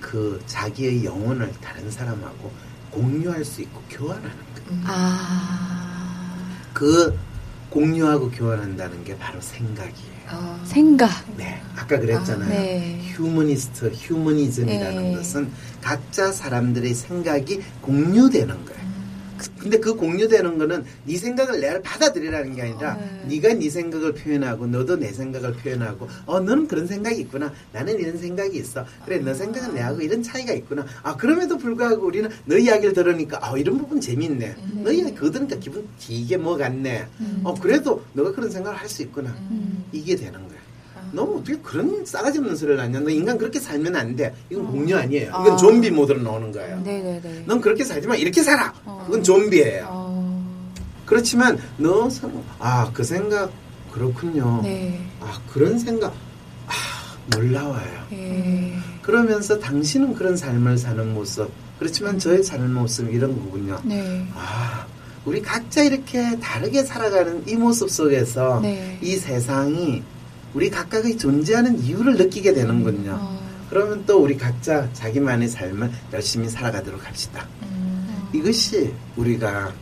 그 자기의 영혼을 다른 사람하고 공유할 수 있고 교환하는 거예요. 음. 아, 그 공유하고 교환한다는 게 바로 생각이에요. 아, 생각. 네, 아까 그랬잖아요. 아, 네. 휴머니스트, 휴머니즘이라는 네. 것은 각자 사람들의 생각이 공유되는 거예요. 근데 그 공유되는 거는 네 생각을 내가 받아들이라는 게 아니라 네. 네가 네 생각을 표현하고 너도 내 생각을 표현하고 어 너는 그런 생각이 있구나. 나는 이런 생각이 있어. 그래 너 생각은 내하고 이런 차이가 있구나. 아 그럼에도 불구하고 우리는 너 이야기를 들으니까 아 이런 부분 재밌네. 너 이야기 그거 들으니까 기분 되게 뭐 같네. 어 그래도 너가 그런 생각을 할 수 있구나. 음. 이게 되는 거야 너 어떻게 그런 싸가지 없는 소리를 하냐 너 인간 그렇게 살면 안 돼 이건 공유 아니에요 이건 아. 좀비 모드로 나오는 거예요 네네네. 넌 그렇게 살지 만 이렇게 살아 어. 그건 좀비예요 어, 그렇지만 너 아 그 생각 그렇군요. 네. 아 그런 생각 아 놀라워요. 예. 그러면서 당신은 그런 삶을 사는 모습 그렇지만 저의 삶 모습 이런 거군요. 네. 아 우리 각자 이렇게 다르게 살아가는 이 모습 속에서 네. 이 세상이 우리 각각의 존재하는 이유를 느끼게 되는군요. 어, 그러면 또 우리 각자 자기만의 삶을 열심히 살아가도록 합시다. 음. 이것이 우리가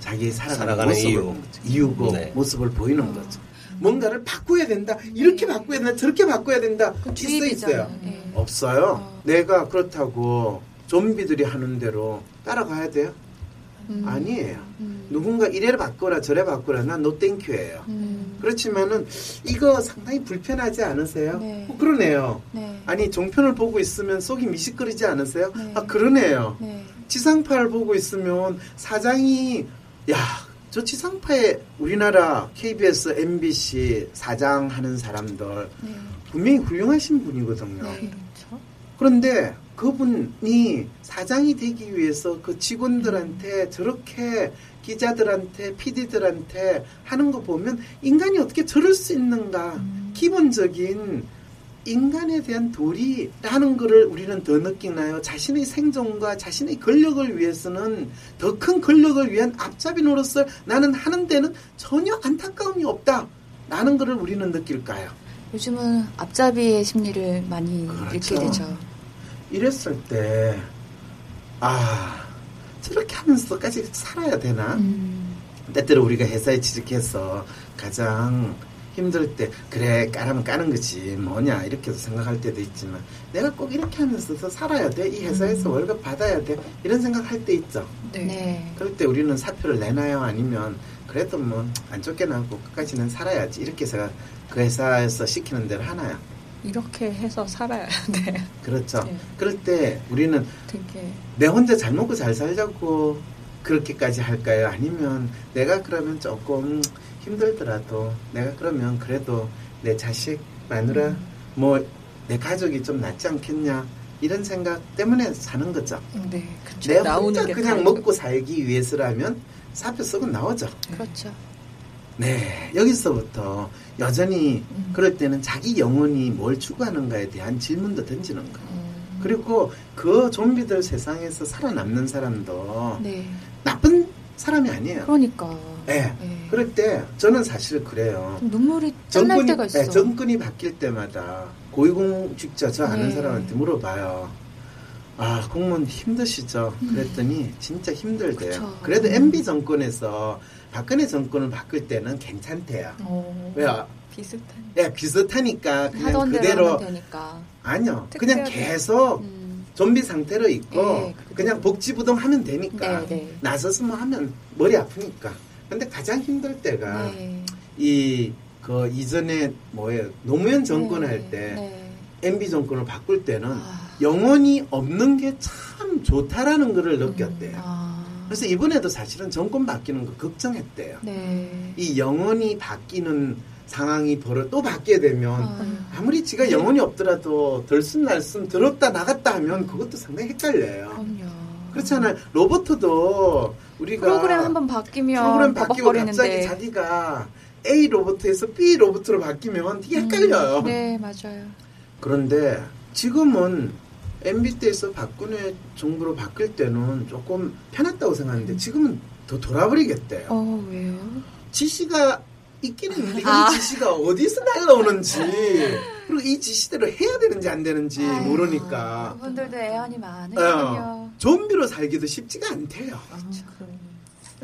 자기 살아가는, 살아가는 모습을 이유. 이유고 네. 모습을 보이는 거죠. 뭔가를 바꿔야 된다. 이렇게 바꿔야 된다. 저렇게 바꿔야 된다. 그 있어. 있어요. 예. 없어요. 어. 내가 그렇다고 좀비들이 하는 대로 따라가야 돼요? 음. 아니에요. 음. 누군가 이래 바꿔라 저래 바꿔라 난 no thank you예요. 음. 그렇지만은 이거 상당히 불편하지 않으세요? 네. 어, 그러네요. 네. 아니 종편을 보고 있으면 속이 미식거리지 않으세요? 네. 아 그러네요. 네. 지상파를 보고 있으면 사장이 야 저 지상파에 우리나라 KBS, MBC 사장 하는 사람들 네. 분명히 훌륭하신 분이거든요. 네. 그렇죠. 그런데 그분이 사장이 되기 위해서 그 직원들한테 저렇게 기자들한테 PD들한테 하는 거 보면 인간이 어떻게 저럴 수 있는가 기본적인 인간에 대한 도리라는 것을 우리는 더 느끼나요? 자신의 생존과 자신의 권력을 위해서는 더 큰 권력을 위한 앞잡이 노릇을 나는 하는 데는 전혀 안타까움이 없다. 라는 것을 우리는 느낄까요? 요즘은 앞잡이의 심리를 많이 그렇죠. 읽게 되죠. 이랬을 때, 아, 저렇게 하면서까지 살아야 되나? 음. 때때로 우리가 회사에 취직해서 가장 힘들 때, 그래, 까라면 까는 거지, 뭐냐, 이렇게도 생각할 때도 있지만, 내가 꼭 이렇게 하면서도 살아야 돼? 이 회사에서 월급 받아야 돼? 이런 생각할 때 있죠. 네. 네. 그럴 때 우리는 사표를 내놔요? 아니면, 그래도 뭐, 안 쫓겨나고 끝까지는 살아야지. 이렇게 해서 그 회사에서 시키는 대로 하나요? 이렇게 해서 살아야 돼. 그렇죠. 네. 그럴 때 우리는 되게 내 혼자 잘 먹고 잘 살자고 그렇게까지 할까요? 아니면 내가 그러면 조금 힘들더라도 내가 그러면 그래도 내 자식, 마누라, 뭐내 가족이 좀 낫지 않겠냐 이런 생각 때문에 사는 거죠. 네, 그쵸. 내 혼자 게 그냥. 먹고 살기 위해서라면 사표 쓰고 나오죠. 그렇죠. 네, 여기서부터 여전히 음. 그럴 때는 자기 영혼이 뭘 추구하는가에 대한 질문도 던지는 거예요. 음. 그리고 그 좀비들 세상에서 살아남는 사람도 네. 나쁜 사람이 아니에요. 그러니까. 예. 네. 그럴 때 저는 사실 그래요. 좀 눈물이 정권이, 때가 있어. 예, 정권이 바뀔 때마다 고위공직자 저 아는 네. 사람한테 물어봐요. 아 공무원 힘드시죠? 그랬더니 진짜 힘들대요. 음. 그쵸. 그래도 음. MB 정권에서 박근혜 정권을 바꿀 때는 괜찮대요. 어, 왜요? 비슷한. 예, 비슷하니까 그냥 그대로. 아니요. 그냥 계속 음. 좀비 상태로 있고 네, 그냥 복지부동 하면 되니까 네, 네. 나서서 뭐 하면 머리 아프니까. 근데 가장 힘들 때가 네. 이그 이전에 뭐예요 노무현 정권 네, 할때 네. MB 정권을 바꿀 때는 아. 영혼이 없는 게 참 좋다라는 거를 느꼈대요. 아. 그래서 이번에도 사실은 정권 바뀌는 거 걱정했대요. 네. 이 영혼이 바뀌는 상황이 벌어 또 바뀌게 되면 아. 아무리 지가 영혼이 없더라도 들숨 날숨 들었다 나갔다 하면 그것도 상당히 헷갈려요. 그럼요. 그렇잖아요. 로버트도 우리가 프로그램 한번 바뀌면 프로그램 바뀌고 갑자기. 자기가 A 로봇에서 B 로봇으로 바뀌면 되게 헷갈려요. 음, 네, 맞아요. 그런데 지금은 MB 때에서 박근혜 정부로 바뀔 때는 조금 편했다고 생각하는데 지금은 더 돌아버리겠대요. 어, 왜요? 지시가 있기는 있는데 아. 이 지시가 어디서 날라오는지 그리고 이 지시대로 해야 되는지 안 되는지 아유, 모르니까 그분들도 애환이 어, 많으시군요. 좀비로 살기도 쉽지가 않대요.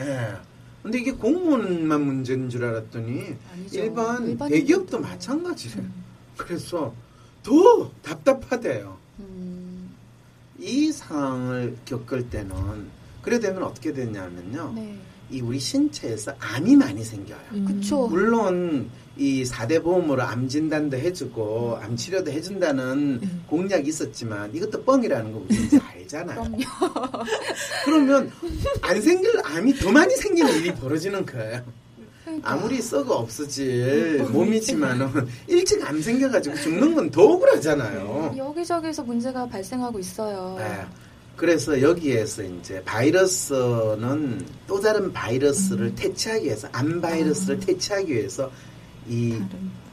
예. 근데 이게 공무원만 문제인 줄 알았더니 아니죠. 일반. 대기업도 마찬가지래요. 그래서 더 답답하대요. 음, 이 상황을 겪을 때는 그래 되면 어떻게 되냐면요. 네. 이 우리 신체에서 암이 많이 생겨요. 그쵸. 물론 이 4대 보험으로 암 진단도 해주고 암 치료도 해준다는 공약이 있었지만 이것도 뻥이라는 거 우리 알잖아요. 그러면 안 생길 암이 더 많이 생기는 일이 벌어지는 거예요. 그러니까. 아무리 썩어 없어질 몸이지만은 일찍 암 생겨가지고 죽는 건 더 억울하잖아요. 여기저기서 문제가 발생하고 있어요. 예. 그래서 여기에서 이제 바이러스는 또 다른 바이러스를 퇴치하기 위해서 암 바이러스를 퇴치하기 위해서 이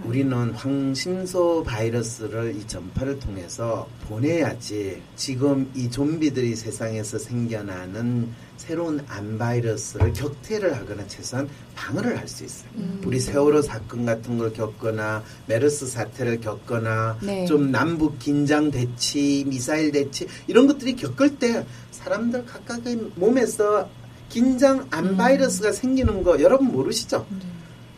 우리는 황심소 바이러스를 이 전파를 통해서 보내야지 지금 이 좀비들이 세상에서 생겨나는 새로운 암 바이러스를 격퇴를 하거나 최소한 방어를 할 수 있어요. 음. 우리 세월호 사건 같은 걸 겪거나 메르스 사태를 겪거나 네. 좀 남북 긴장 대치, 미사일 대치 이런 것들이 겪을 때 사람들 각각의 몸에서 긴장 암 바이러스가 생기는 거 여러분 모르시죠?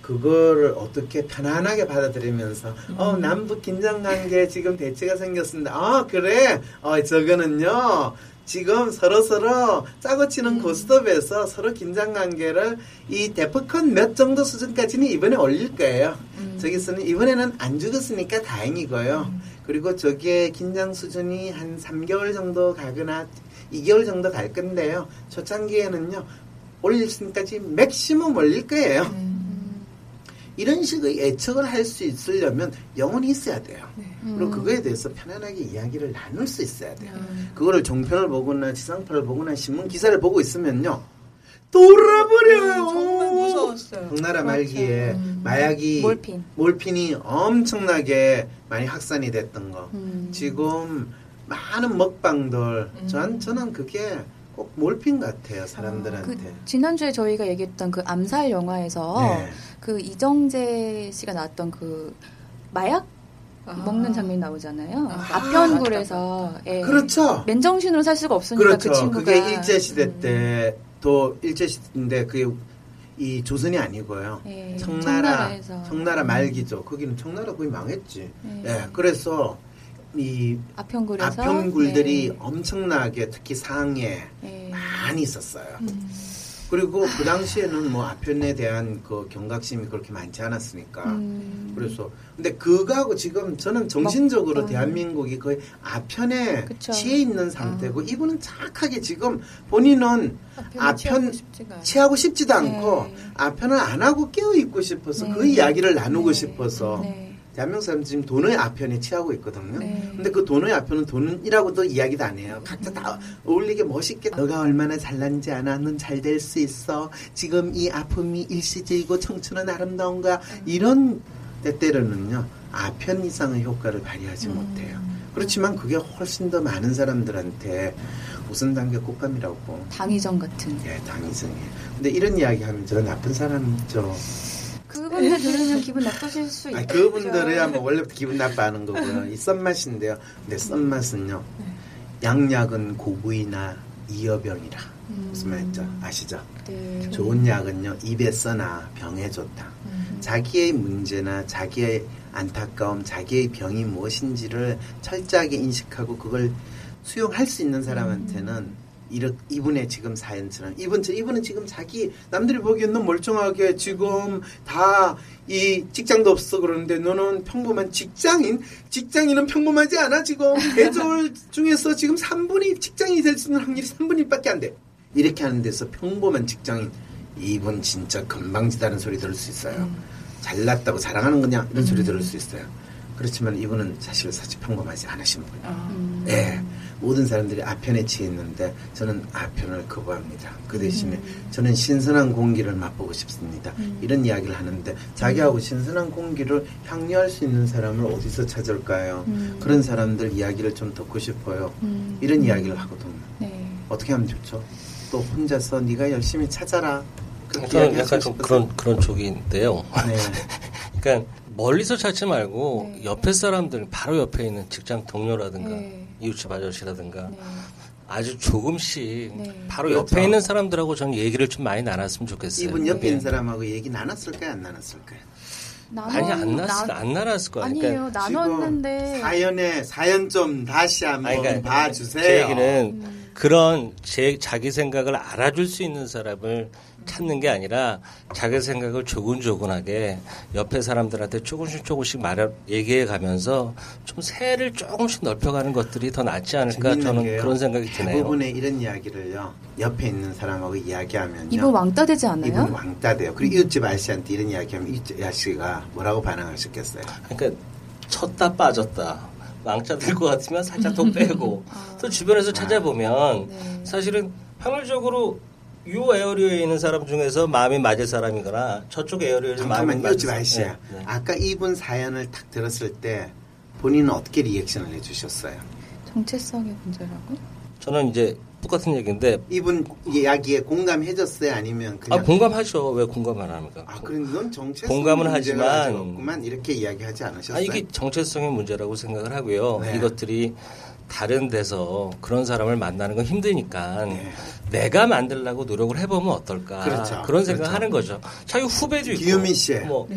그거를 어떻게 편안하게 받아들이면서 어 남북 긴장 관계 지금 대치가 생겼습니다. 아 그래 어 저거는요 지금 서로 서로 짜고 치는 고스톱에서 서로 긴장 관계를 이 데프콘 몇 정도 수준까지는 이번에 올릴 거예요. 저기서는 이번에는 안 죽었으니까 다행이고요. 그리고 저기에 긴장 수준이 한 3개월 정도 가거나 2개월 정도 갈 건데요. 초창기에는요 올릴 수까지 맥시멈 올릴 거예요. 이런 식의 예측을 할 수 있으려면 영혼이 있어야 돼요. 그리고 그거에 대해서 편안하게 이야기를 나눌 수 있어야 돼요. 그거를 종편을 보거나 지상파를 보거나 신문 기사를 보고 있으면요. 돌아버려요. 음, 정말 무서웠어요. 청나라 말기에 마약이 몰핀. 몰핀이 엄청나게 많이 확산이 됐던 거. 음. 지금 많은 먹방들 전 저는 그게 꼭 몰핀 같아요 사람들한테. 그 지난주에 저희가 얘기했던 그 암살 영화에서 네. 그 이정재 씨가 나왔던 그 마약 먹는 장면이 나오잖아요. 아, 아편굴에서 예. 그렇죠. 맨정신으로 살 수가 없으니까 그렇죠. 그 친구가 그게 일제 시대 때또 일제 시대인데 그게 이 조선이 아니고요. 예, 청나라 청나라에서. 청나라 말기죠. 거기는 청나라 거의 망했지. 예. 예. 그래서 이 아편굴에서 아편굴들이 네. 엄청나게 특히 상해 예. 많이 있었어요. 음. 그리고 그 당시에는 뭐 아편에 대한 그 경각심이 그렇게 많지 않았으니까. 음. 그래서 근데 그거하고 지금 저는 정신적으로 먹던. 대한민국이 거의 아편에 그쵸. 치에 있는 상태고 이분은 착하게 지금 본인은 아편 않아요. 취하고 싶지도 않고 네. 아편을 안 하고 깨어 있고 싶어서 네. 그 이야기를 나누고 네. 싶어서 네. 대한민국 사람 지금 돈의 아편에 취하고 있거든요. 네. 근데 그 돈의 아편은 돈이라고도 이야기도 안 해요. 각자 다 어울리게 멋있게 너가 얼마나 잘난지 아나 넌잘 될 수 있어. 지금 이 아픔이 일시적이고 청춘은 아름다운 거야. 이런 때때로는요. 아편 이상의 효과를 발휘하지 못해요. 그렇지만 그게 훨씬 더 많은 사람들한테 우선 단계 꽃감이라고 당위정 같은. 예, 당이성이에요. 근데 이런 이야기 하면 저 나쁜 사람이죠. 그분들 들으면 기분 나쁘실 수 있죠. 아, 그분들이야 뭐 원래부터 기분 나빠하는 거고요. 이 썬맛인데요. 근데 썬맛은요. 양약은 고부이나 이어병이라. 무슨 말인지 아시죠? 네. 좋은 약은요 입에 써나 병에 좋다. 자기의 문제나 자기의 안타까움, 자기의 병이 무엇인지를 철저하게 인식하고 그걸 수용할 수 있는 사람한테는 이렇, 이분의 지금 사연처럼 이분 이분은 지금 자기 남들이 보기엔 너 멀쩡하게 지금 다 이 직장도 없어 그러는데 너는 평범한 직장인 직장인은 평범하지 않아 지금 대졸 중에서 지금 3분이 직장인이 될 수 있는 확률이 3분의 1밖에 안 돼. 이렇게 하는 데서 평범한 직장인 이분 진짜 건방지다는 소리 들을 수 있어요. 잘났다고 자랑하는 거냐 이런 소리 들을 수 있어요. 그렇지만 이분은 사실 사실 평범하지 않으신 분이에요. 아, 음. 예. 모든 사람들이 아편에 취해 있는데 저는 아편을 거부합니다. 그 대신에 음. 저는 신선한 공기를 맛보고 싶습니다. 이런 이야기를 하는데 자기하고 신선한 공기를 향유할 수 있는 사람을 어디서 찾을까요? 음. 그런 사람들 이야기를 좀 듣고 싶어요. 음. 이런 이야기를 하거든요. 네. 어떻게 하면 좋죠? 또 혼자서 네가 열심히 찾아라. 그렇게 저는 이야기하시고 약간 좀. 그런 그런 쪽인데요. 네. 그러니까 멀리서 찾지 말고 네. 옆에 사람들 바로 옆에 있는 직장 동료라든가 네. 이웃집 아저씨라든가 네. 아주 조금씩 네. 바로 그렇죠. 옆에 있는 사람들하고 저는 얘기를 좀 많이 나눴으면 좋겠어요. 이분 옆에 네. 있는 사람하고 얘기 나눴을까요? 안 나눴을까요? 많이 안 났을 나- 안 나눴을. 그러니까 아니에요. 나눴는데 지금 사연에 사연 좀 다시 한번 아니, 그러니까 봐주세요. 제 얘기는 음. 그런 제 자기 생각을 알아줄 수 있는 사람을 찾는 게 아니라 자기 생각을 조근조근하게 옆에 사람들한테 조금씩 조금씩 말해 얘기해 가면서 좀 세를 조금씩 넓혀가는 것들이 더 낫지 않을까 저는 게요. 그런 생각이 드네요. 대부분의 이런 이야기를요. 옆에 있는 사람하고 이야기하면요. 이분 왕따 되지 않아요? 이분 왕따 돼요. 그리고 이웃집 아저씨한테 이런 이야기하면 이웃집 아저씨가 뭐라고 반응하셨겠어요? 그러니까 쳤다 빠졌다. 왕자 될 것 같으면 살짝 더 빼고 또 주변에서 찾아보면 네. 사실은 확률적으로 요 에어리어에 있는 사람 중에서 마음이 맞을 사람이거나 저쪽 에어리어에서 마음이 맞을. 사람. 네, 네. 아까 이분 사연을 딱 들었을 때 본인은 어떻게 리액션을 해주셨어요? 정체성의 문제라고? 저는 이제 똑같은 얘기인데 이분 이야기에 공감해줬어요? 아니면 그냥 아 공감하죠. 왜 공감 안 합니까? 아, 그럼 넌 정체성 공감은 하지만- 없구만 이렇게 이야기하지 않으셨어요? 아 이게 정체성의 문제라고 생각을 하고요. 네. 이것들이 다른 데서 그런 사람을 만나는 건 힘드니까 네. 내가 만들려고 노력을 해보면 어떨까 그렇죠. 런 그렇죠. 생각을 하는 거죠. 자기 후배도 있고 기유미 씨. 뭐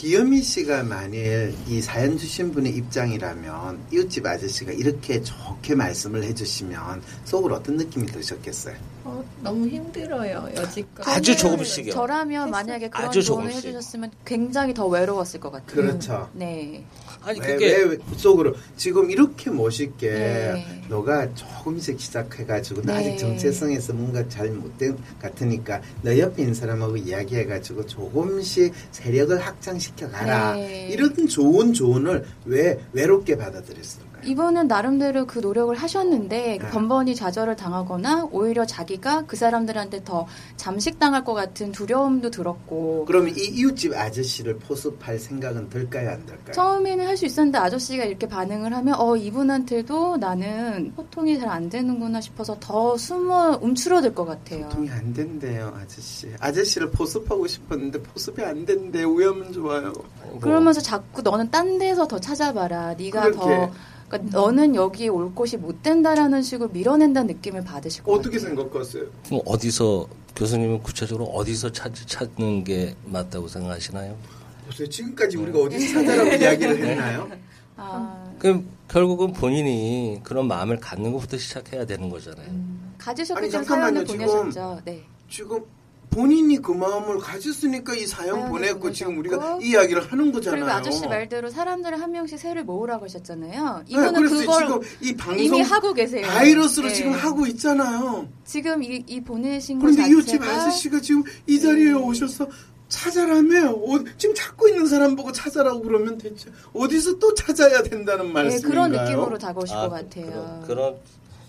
기현미 씨가 만일 이 사연 주신 분의 입장이라면 이웃집 아저씨가 이렇게 좋게 말씀을 해주시면 속으로 어떤 느낌이 드셨겠어요? 어, 너무 힘들어요 여지껏. 아주 저는 조금씩이요. 저라면 만약에 그런 아주 조언을 조금씩. 해주셨으면 굉장히 더 외로웠을 것 같아요. 그렇죠. 네. 아니 왜, 그게 왜, 왜 속으로 지금 이렇게 멋있게 네. 너가 조금씩 시작해가지고 나 네. 아직 정체성에서 뭔가 잘 못된 것 같으니까 너 옆에 있는 사람하고 이야기해가지고 조금씩 세력을 확장시 켜 가라 네. 이런 좋은 조언을 왜 외롭게 받아들였을까요? 이분은 나름대로 그 노력을 하셨는데 그 네. 번번이 좌절을 당하거나 오히려 자기가 그 사람들한테 더 잠식당할 것 같은 두려움도 들었고 그러면 이 이웃집 아저씨를 포섭할 생각은 들까요 안 들까요? 처음에는 할 수 있었는데 아저씨가 이렇게 반응을 하면 어 이분한테도 나는 소통이 잘 안 되는구나 싶어서 더 숨어 움츠러들 것 같아요. 소통이 안 된대요 아저씨 아저씨를 포섭하고 싶었는데 포섭이 안 된대 우야면 좋아요 뭐 그러면서 자꾸 너는 딴 데서 더 찾아봐라. 네가 그렇게. 더 그러니까 너는 여기에 올 곳이 못 된다라는 식으로 밀어낸다는 느낌을 받으실 것 어떻게 같아요. 생각하세요? 그럼 어디서 교수님은 구체적으로 어디서 찾, 찾는 게 맞다고 생각하시나요? 보세요 지금까지 우리가 어디서 찾아라고 이야기를 했나요? 아, 그럼 결국은 본인이 그런 마음을 갖는 것부터 시작해야 되는 거잖아요. 가지셨기 아니, 때문에. 사연을 지금 보내셨죠. 네. 지금 본인이 그 마음을 가졌으니까 이 사연 보냈고 지금. 우리가 이 이야기를 하는 거잖아요. 그리고 아저씨 말대로 사람들을 한 명씩 새를 모으라고 하셨잖아요. 네, 이분은 그래서 그걸 지금 이 방송 이미 하고 계세요. 바이러스로 네. 지금 하고 있잖아요. 지금 이, 이 보내신 거 그런데 이웃집 아저씨가 지금 이 자리에 네. 오셔서 찾아라며 어, 지금 찾고 있는 사람 보고 찾아라고 그러면 대체 어디서 또 찾아야 된다는 네, 말씀인가요? 그런 느낌으로 다가오실 아, 것 같아요. 그런, 그런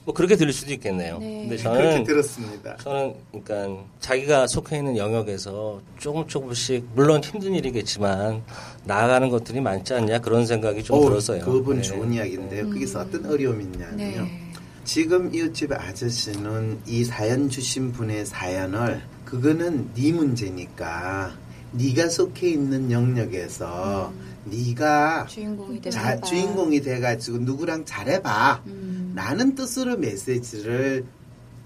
뭐 그렇게 들릴 수도 있겠네요. 네. 근데 그렇게 저는 들었습니다. 저는 그러니까 자기가 속해 있는 영역에서 조금 조금씩 물론 힘든 일이겠지만 나아가는 것들이 많지 않냐 그런 생각이 좀 어, 들었어요. 그분 네. 좋은 이야기인데요. 거기서 어떤 어려움이 있냐면요. 네. 지금 이웃집 아저씨는 이 사연 주신 분의 사연을 그거는 네 문제니까 네가 속해 있는 영역에서 네가 주인공이 돼서 자-. 주인공이 돼가지고 누구랑 잘해봐 음, 라는 뜻으로 메시지를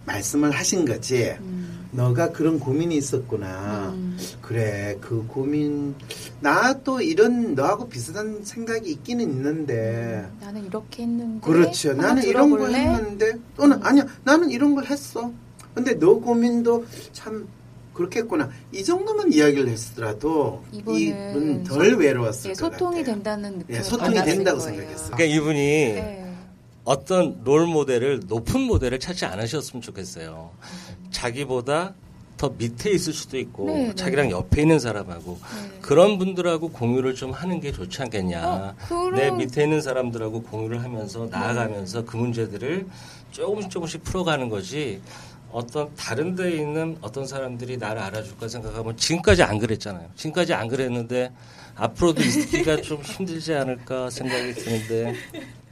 말씀을 하신 거지 음, 너가 그런 고민이 있었구나 음. 그래 그 고민 나 또 이런 너하고 비슷한 생각이 있기는 있는데 나는 이렇게 했는데 그렇죠. 나는 이런 걸 들어볼래? 했는데 또는 아니야 나는 이런 걸 했어. 근데 너 고민도 참 그렇겠구나. 이 정도만 이야기를 했더라도 이분은 이분 덜 소- 외로웠을 예, 것 소통이 같아요. 된다는 느낌을 예, 소통이 된다고 거예요. 생각했어요. 그러니까 이분이 네. 어떤 롤 모델을 높은 모델을 찾지 않으셨으면 좋겠어요. 자기보다 더 밑에 있을 수도 있고 네, 네. 자기랑 옆에 있는 사람하고 네. 그런 분들하고 공유를 좀 하는 게 좋지 않겠냐. 어, 그럼- 내 밑에 있는 사람들하고 공유를 하면서 나아가면서 그 문제들을 조금씩 조금씩 풀어가는 거지. 어떤 다른 데에 있는 어떤 사람들이 나를 알아줄까 생각하면 지금까지 안 그랬잖아요. 지금까지 안 그랬는데 앞으로도 있기가 좀 힘들지 않을까 생각이 드는데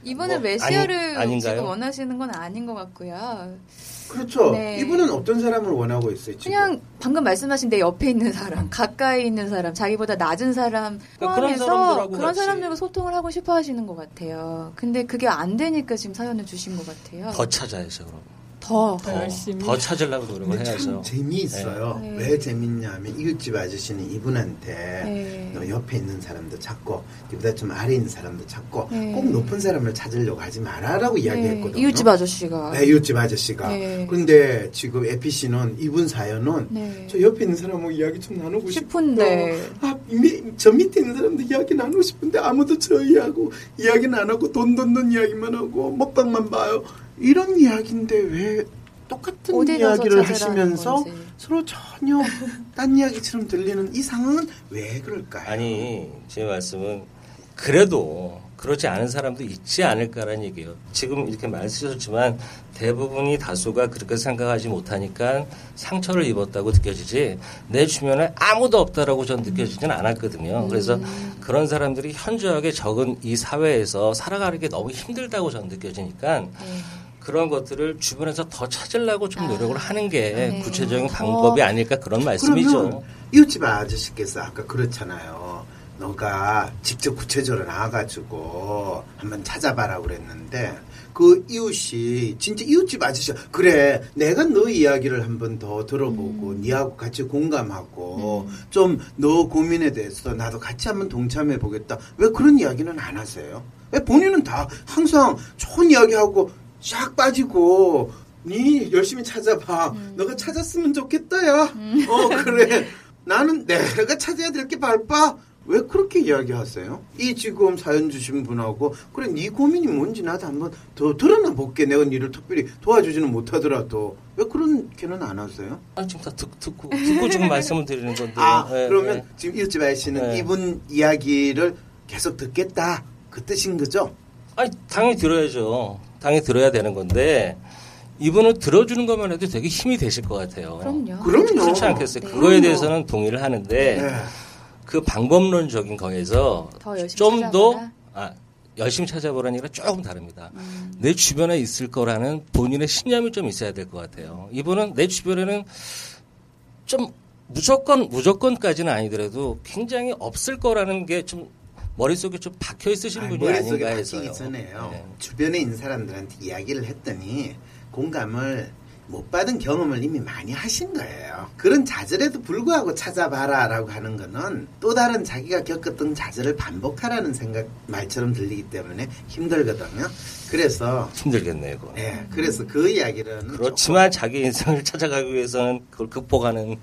이번에 뭐, 메시아를 아니- 아닌가요? 지금 원하시는 건 아닌 것 같고요. 그렇죠. 네. 이분은 어떤 사람을 원하고 있어요, 지금? 그냥 방금 말씀하신 내 옆에 있는 사람, 가까이 있는 사람, 자기보다 낮은 사람 그러니까 그런 포함해서 사람들하고 그런. 사람들과 소통을 하고 싶어 하시는 것 같아요. 근데 그게 안 되니까 지금 사연을 주신 것 같아요. 더 찾아야죠, 그럼. 더. 더, 열심히. 더 찾으려고 노력을 해야죠. 참 재미있어요. 네. 왜 재밌냐면 이웃집 아저씨는 이분한테 네. 너 옆에 있는 사람도 찾고 이보다 좀 아래 있는 사람도 찾고 네. 꼭 높은 사람을 찾으려고 하지 마라라고 이야기했거든요. 네, 이웃집 아저씨가. 네, 이웃집 아저씨가. 네. 근데 지금 에피 씨는 이분 사연은 네. 저 옆에 있는 사람하고 이야기 좀 나누고 싶은데. 싶은데 아, 미, 저 밑에 있는 사람도 이야기 나누고 싶은데 아무도 저희하고 이야기는 안 하고 돈 돈돈 이야기만 하고 먹방만 봐요. 이런 이야기인데 왜 똑같은 이야기를 하시면서 건지. 서로 전혀 딴 이야기처럼 들리는 이 상황은 왜 그럴까요? 아니 제 말씀은 그래도 그렇지 않은 사람도 있지 않을까라는 얘기예요. 지금 이렇게 말씀하셨지만 대부분이 다수가 그렇게 생각하지 못하니까 상처를 입었다고 느껴지지 내 주변에 아무도 없다라고 전 느껴지진 않았거든요. 그래서 그런 사람들이 현저하게 적은 이 사회에서 살아가는 게 너무 힘들다고 전 느껴지니까 네. 그런 것들을 주변에서 더 찾으려고 좀 아, 노력을 하는 게 네. 구체적인 더- 방법이 아닐까 그런 말씀이죠. 이웃집 아저씨께서 아까 그렇잖아요. 너가 직접 구체적으로 나와가지고 한번 찾아봐라 그랬는데 그 이웃이 진짜 이웃집 아저씨 그래 내가 너 이야기를 한번 더 들어보고 음. 니하고 같이 공감하고 좀너 고민에 대해서 나도 같이 한번 동참해 보겠다 왜 그런 이야기는 안 하세요? 왜 본인은 다 항상 좋은 이야기하고 샥 빠지고 니 열심히 찾아봐. 음. 너가 찾았으면 좋겠다, 야. 어, 그래. 나는 내가 찾아야 될 게 바빠. 왜 그렇게 이야기하세요? 이 지금 사연 주신 분하고 그래 네 고민이 뭔지 나도 한번 더 드러나 볼게. 내가 니를 특별히 도와주지는 못하더라도 왜 그렇게는 안 하세요? 아, 지금 다 듣, 듣고, 듣고 지금 말씀을 드리는 건데. 아 예, 그러면 예. 지금 이웃집 아저씨는 네. 이분 이야기를 계속 듣겠다 그 뜻인 거죠? 아니, 당연히 들어야죠. 당연히 들어야 되는 건데, 이분을 들어주는 것만 해도 되게 힘이 되실 것 같아요. 그럼요. 그럼요. 그렇지 않겠어요? 네. 그거에. 대해서는 동의를 하는데, 네. 그 방법론적인 거에서 좀 더? 아, 열심히 찾아보라는 얘기가 조금 다릅니다. 음. 내 주변에 있을 거라는 본인의 신념이 좀 있어야 될 것 같아요. 이분은 내 주변에는 좀 무조건 무조건까지는 아니더라도 굉장히 없을 거라는 게 좀 머릿속에 좀 박혀 있으신 아니, 분이 아닌가 박히기 해서요. 전에요. 네. 주변에 있는 사람들한테 이야기를 했더니 공감을 못 받은 경험을 이미 많이 하신 거예요. 그런 좌절에도 불구하고 찾아봐라라고 하는 거는 또 다른 자기가 겪었던 좌절을 반복하라는 생각 말처럼 들리기 때문에 힘들거든요. 그래서 힘들겠네요, 그거. 네, 그래서 그 이야기는 그렇지만 자기 인생을 찾아가기 위해서는 그걸 극복하는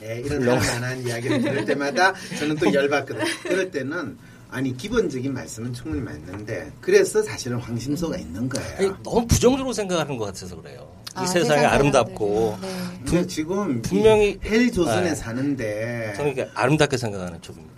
네, 이런 훌륭- 살만한 이야기를 들을 때마다 저는 또 열받거든요. 그럴 때는 아니 기본적인 말씀은 충분히 맞는데 그래서 사실은 황심소가 있는 거예요. 아니, 너무 부정적으로 생각하는 것 같아서 그래요. 이 아, 세상이 세상 아름답고. 네. 근데 지금 분명히- 헬 조선에 네. 사는데 저는 아름답게 생각하는 쪽입니다.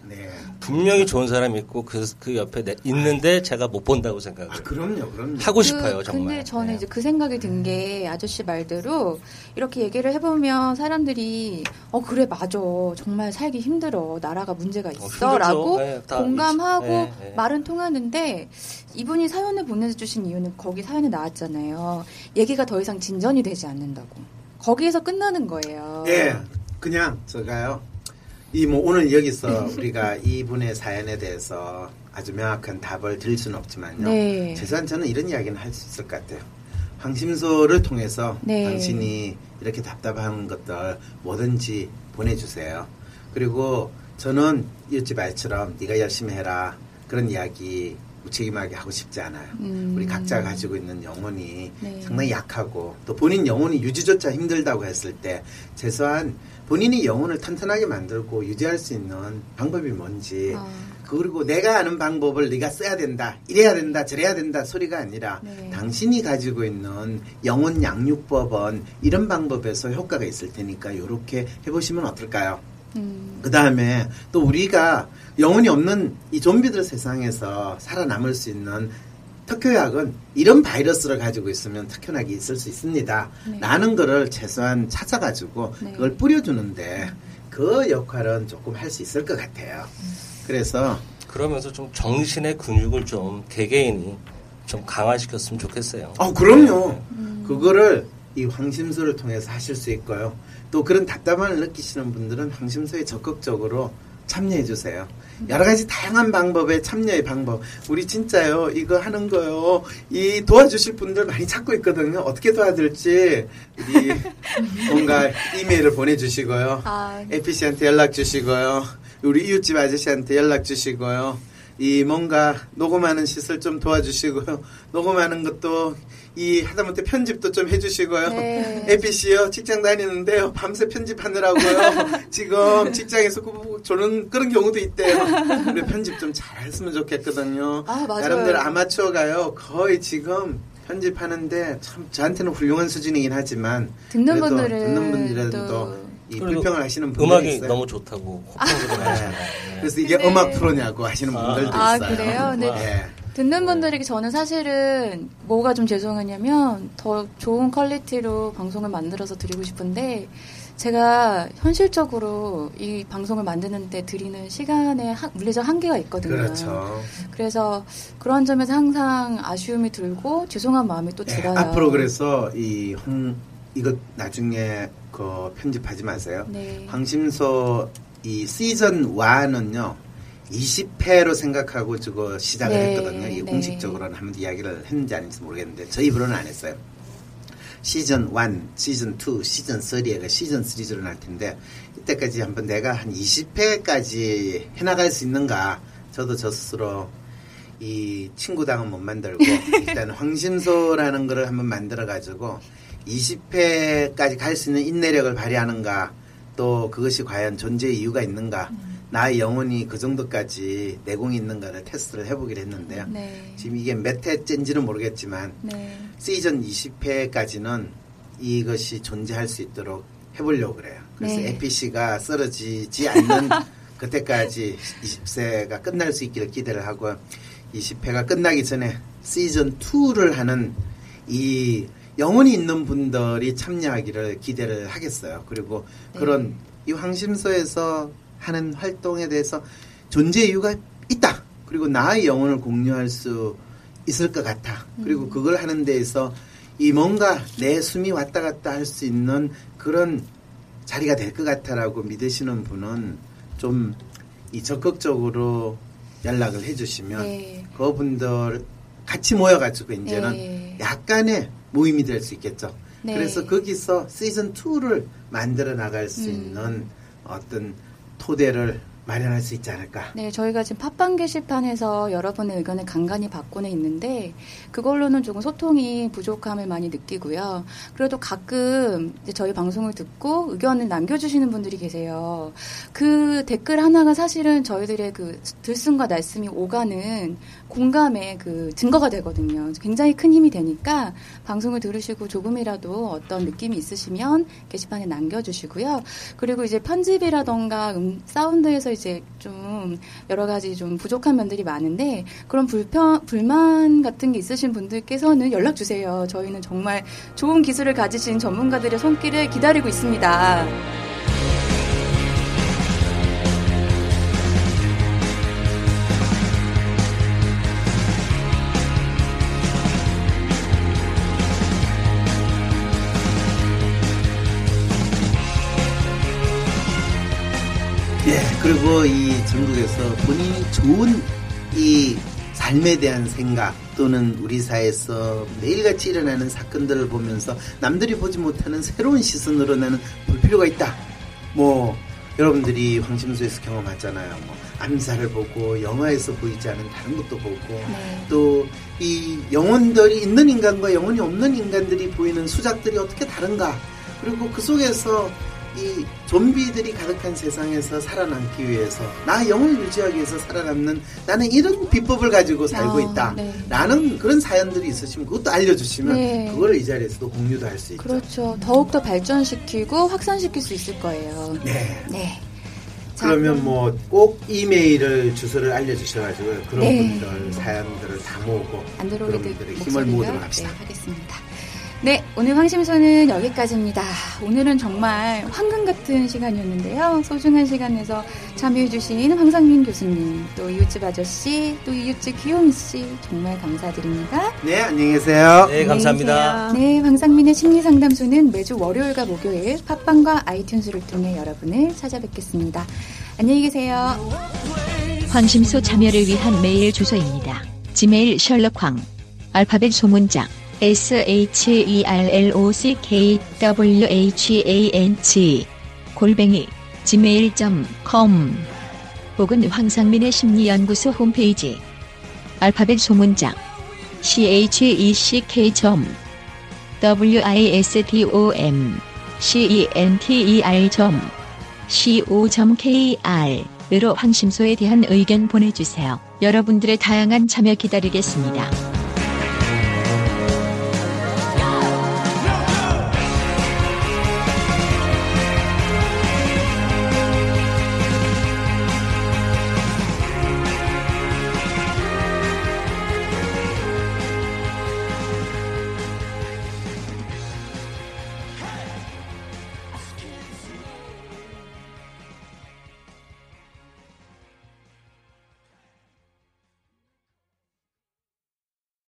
네. 분명히 좋은 사람이 있고 그, 그 옆에 내- 있는데 제가 못 본다고 생각을 아 해요. 그럼요, 그럼요. 하고 싶어요, 그- 정말. 근데 저는 네. 이제 그 생각이 든 게 아저씨 말대로 이렇게 얘기를 해보면 사람들이 어 그래 맞아 정말 살기 힘들어 나라가 문제가 힘들죠. 있어라고 네, 다 공감하고 있- 네, 네. 말은 통하는데 이분이 사연을 보내주신 이유는 거기 사연에 나왔잖아요 얘기가 더 이상 진전이 되지 않는다고 거기에서 끝나는 거예요. 예, 그냥 제가요. 이 뭐 오늘 여기서 우리가 이분의 사연에 대해서 아주 명확한 답을 드릴 수는 없지만요. 네. 최소한 저는 이런 이야기는 할 수 있을 것 같아요. 황심소를 통해서 네. 당신이 이렇게 답답한 것들 뭐든지 보내주세요. 그리고 저는 이웃집 아이처럼 네가 열심히 해라 그런 이야기 무책임하게 하고 싶지 않아요. 음. 우리 각자 가지고 있는 영혼이 네. 상당히 약하고 또 본인 영혼이 유지조차 힘들다고 했을 때 최소한 본인이 영혼을 튼튼하게 만들고 유지할 수 있는 방법이 뭔지 아. 그리고 내가 아는 방법을 네가 써야 된다 이래야 된다 저래야 된다 소리가 아니라 네. 당신이 가지고 있는 영혼 양육법은 이런 방법에서 효과가 있을 테니까 이렇게 해보시면 어떨까요? 음. 그 다음에 또 우리가 영혼이 없는 이 좀비들 세상에서 살아남을 수 있는 특효약은 이런 바이러스를 가지고 있으면 특효약이 있을 수 있습니다. 네. 라는 거를 최소한 찾아가지고 네. 그걸 뿌려주는데 그 역할은 조금 할 수 있을 것 같아요. 그래서 그러면서 좀 정신의 근육을 좀 개개인이 좀 강화시켰으면 좋겠어요. 어 그럼요. 음. 그거를 이 황심소를 통해서 하실 수 있고요. 또 그런 답답함을 느끼시는 분들은 황심소에 적극적으로 참여해 주세요. 여러 가지 다양한 방법의 참여의 방법. 우리 진짜요, 이거 하는 거요. 이 도와주실 분들 많이 찾고 있거든요. 어떻게 도와드릴지, 우리 뭔가 이메일을 보내주시고요. 아, 에피씨한테 연락 주시고요. 우리 이웃집 아저씨한테 연락 주시고요. 이 뭔가 녹음하는 시설 좀 도와주시고요. 녹음하는 것도 이 하다못해 편집도 좀 해주시고요. 네. 에피씨요 직장 다니는데요 밤새 편집하느라고요. 지금 직장에서 그- 저는 그런 경우도 있대요. 우리 편집 좀 잘했으면 좋겠거든요. 아, 맞아요. 나름대로 아마추어가요 거의 지금 편집하는데 참 저한테는 훌륭한 수준이긴 하지만 듣는 분들은 듣는 분들은 또또 이 불평을 하시는 분들이 음악이 있어요. 너무 좋다고 하잖아요. 네. 그래서 이게 근데- 음악 프로냐고 하시는 아. 분들도 아, 있어요. 그래요? 네. 예. 듣는 분들에게 저는 사실은 뭐가 좀 죄송하냐면 더 좋은 퀄리티로 방송을 만들어서 드리고 싶은데 제가 현실적으로 이 방송을 만드는데 드리는 시간에 한- 물리적 한계가 있거든요. 그렇죠. 그래서 그런 점에서 항상 아쉬움이 들고 죄송한 마음이 또 예, 들어요. 앞으로 그래서 이 홍, 이거 나중에 그 편집하지 마세요. 네. 황심소 이 시즌 1은요. 20회로 생각하고 저거 시작을 네, 했거든요. 이 네. 공식적으로는 한번 이야기를 했는지 아닌지 모르겠는데 저희 입으로는 안 했어요. 시즌 1, 시즌 2, 시즌 3가 시즌 3로 날 텐데 이때까지 한번 내가 한 20회까지 해나갈 수 있는가 저도 저 스스로 이 친구당은 못 만들고 일단 황심소라는 거를 한번 만들어 가지고 20회까지 갈 수 있는 인내력을 발휘하는가 또 그것이 과연 존재의 이유가 있는가 나의 영혼이 그 정도까지 내공이 있는가를 테스트를 해보기로 했는데요. 네. 지금 이게 몇 회째인지는 모르겠지만 네. 시즌 20회까지는 이것이 존재할 수 있도록 해보려고 그래요. 그래서 네. APC가 쓰러지지 않는 그때까지 20세가 끝날 수 있기를 기대를 하고 20회가 끝나기 전에 시즌 2를 하는 이 영혼이 있는 분들이 참여하기를 기대를 하겠어요. 그리고 네. 그런 이 황심소에서 하는 활동에 대해서 존재 이유가 있다. 그리고 나의 영혼을 공유할 수 있을 것 같아. 그리고 음. 그걸 하는 데에서 이 뭔가 내 숨이 왔다 갔다 할 수 있는 그런 자리가 될 것 같아라고 믿으시는 분은 좀 이 적극적으로 연락을 해주시면 네. 그분들 같이 모여가지고 이제는 네. 약간의 모임이 될 수 있겠죠. 네. 그래서 거기서 시즌 2를 만들어 나갈 수 음. 있는 어떤 토대를 마련할 수 있지 않을까. 네, 저희가 지금 팟빵 게시판에서 여러분의 의견을 간간히 받고는 있는데 그걸로는 조금 소통이 부족함을 많이 느끼고요. 그래도 가끔 저희 방송을 듣고 의견을 남겨주시는 분들이 계세요. 그 댓글 하나가 사실은 저희들의 그 들숨과 날숨이 오가는 공감의 그 증거가 되거든요. 굉장히 큰 힘이 되니까 방송을 들으시고 조금이라도 어떤 느낌이 있으시면 게시판에 남겨주시고요. 그리고 이제 편집이라던가 음, 사운드에서 이제 좀 여러 가지 좀 부족한 면들이 많은데 그런 불편 불만 같은 게 있으신 분들께서는 연락 주세요. 저희는 정말 좋은 기술을 가지신 전문가들의 손길을 기다리고 있습니다. 이 전국에서 본인이 좋은 이 삶에 대한 생각 또는 우리 사회에서 매일같이 일어나는 사건들을 보면서 남들이 보지 못하는 새로운 시선으로 나는 볼 필요가 있다. 뭐 여러분들이 황심소에서 경험하잖아요. 뭐 암살을 보고 영화에서 보이지 않은 다른 것도 보고 네. 또이 영혼들이 있는 인간과 영혼이 없는 인간들이 보이는 수작들이 어떻게 다른가 그리고 그 속에서 이 좀비들이 가득한 세상에서 살아남기 위해서 나 영혼을 유지하기 위해서 살아남는 나는 이런 비법을 가지고 살고 아, 있다 네. 라는 그런 사연들이 있으시면 그것도 알려주시면 네. 그거를 이 자리에서도 공유도 할 수 있죠 그렇죠. 더욱더 발전시키고 확산시킬 수 있을 거예요. 네 네. 자, 그러면 뭐 꼭 이메일을 주소를 알려주셔가지고 그런 네. 분들 사연들을 다 모으고 안드로이드 여러분들의 힘을 모으도록 합시다. 네, 하겠습니다. 네, 오늘 황심소는 여기까지입니다. 오늘은 정말 황금 같은 시간이었는데요. 소중한 시간에서 참여해주신 황상민 교수님, 또 이웃집 아저씨, 또 이웃집 귀요미 씨 정말 감사드립니다. 네 안녕히 계세요. 네, 감사합니다. 네, 황상민의 심리상담소는 매주 월요일과 목요일 팟빵과 아이튠즈를 통해 여러분을 찾아뵙겠습니다. 안녕히 계세요. 황심소 참여를 위한 메일 주소입니다. 지메일 셜록황 알파벳 소문장 s h e r l o c k w h a n g 골뱅이 gmail.com 혹은 황상민의 심리연구소 홈페이지 알파벳 소문장 c h e c k w i s t o m c e n t e r co.kr 으로 황심소에 대한 의견 보내주세요. 여러분들의 다양한 참여 기다리겠습니다.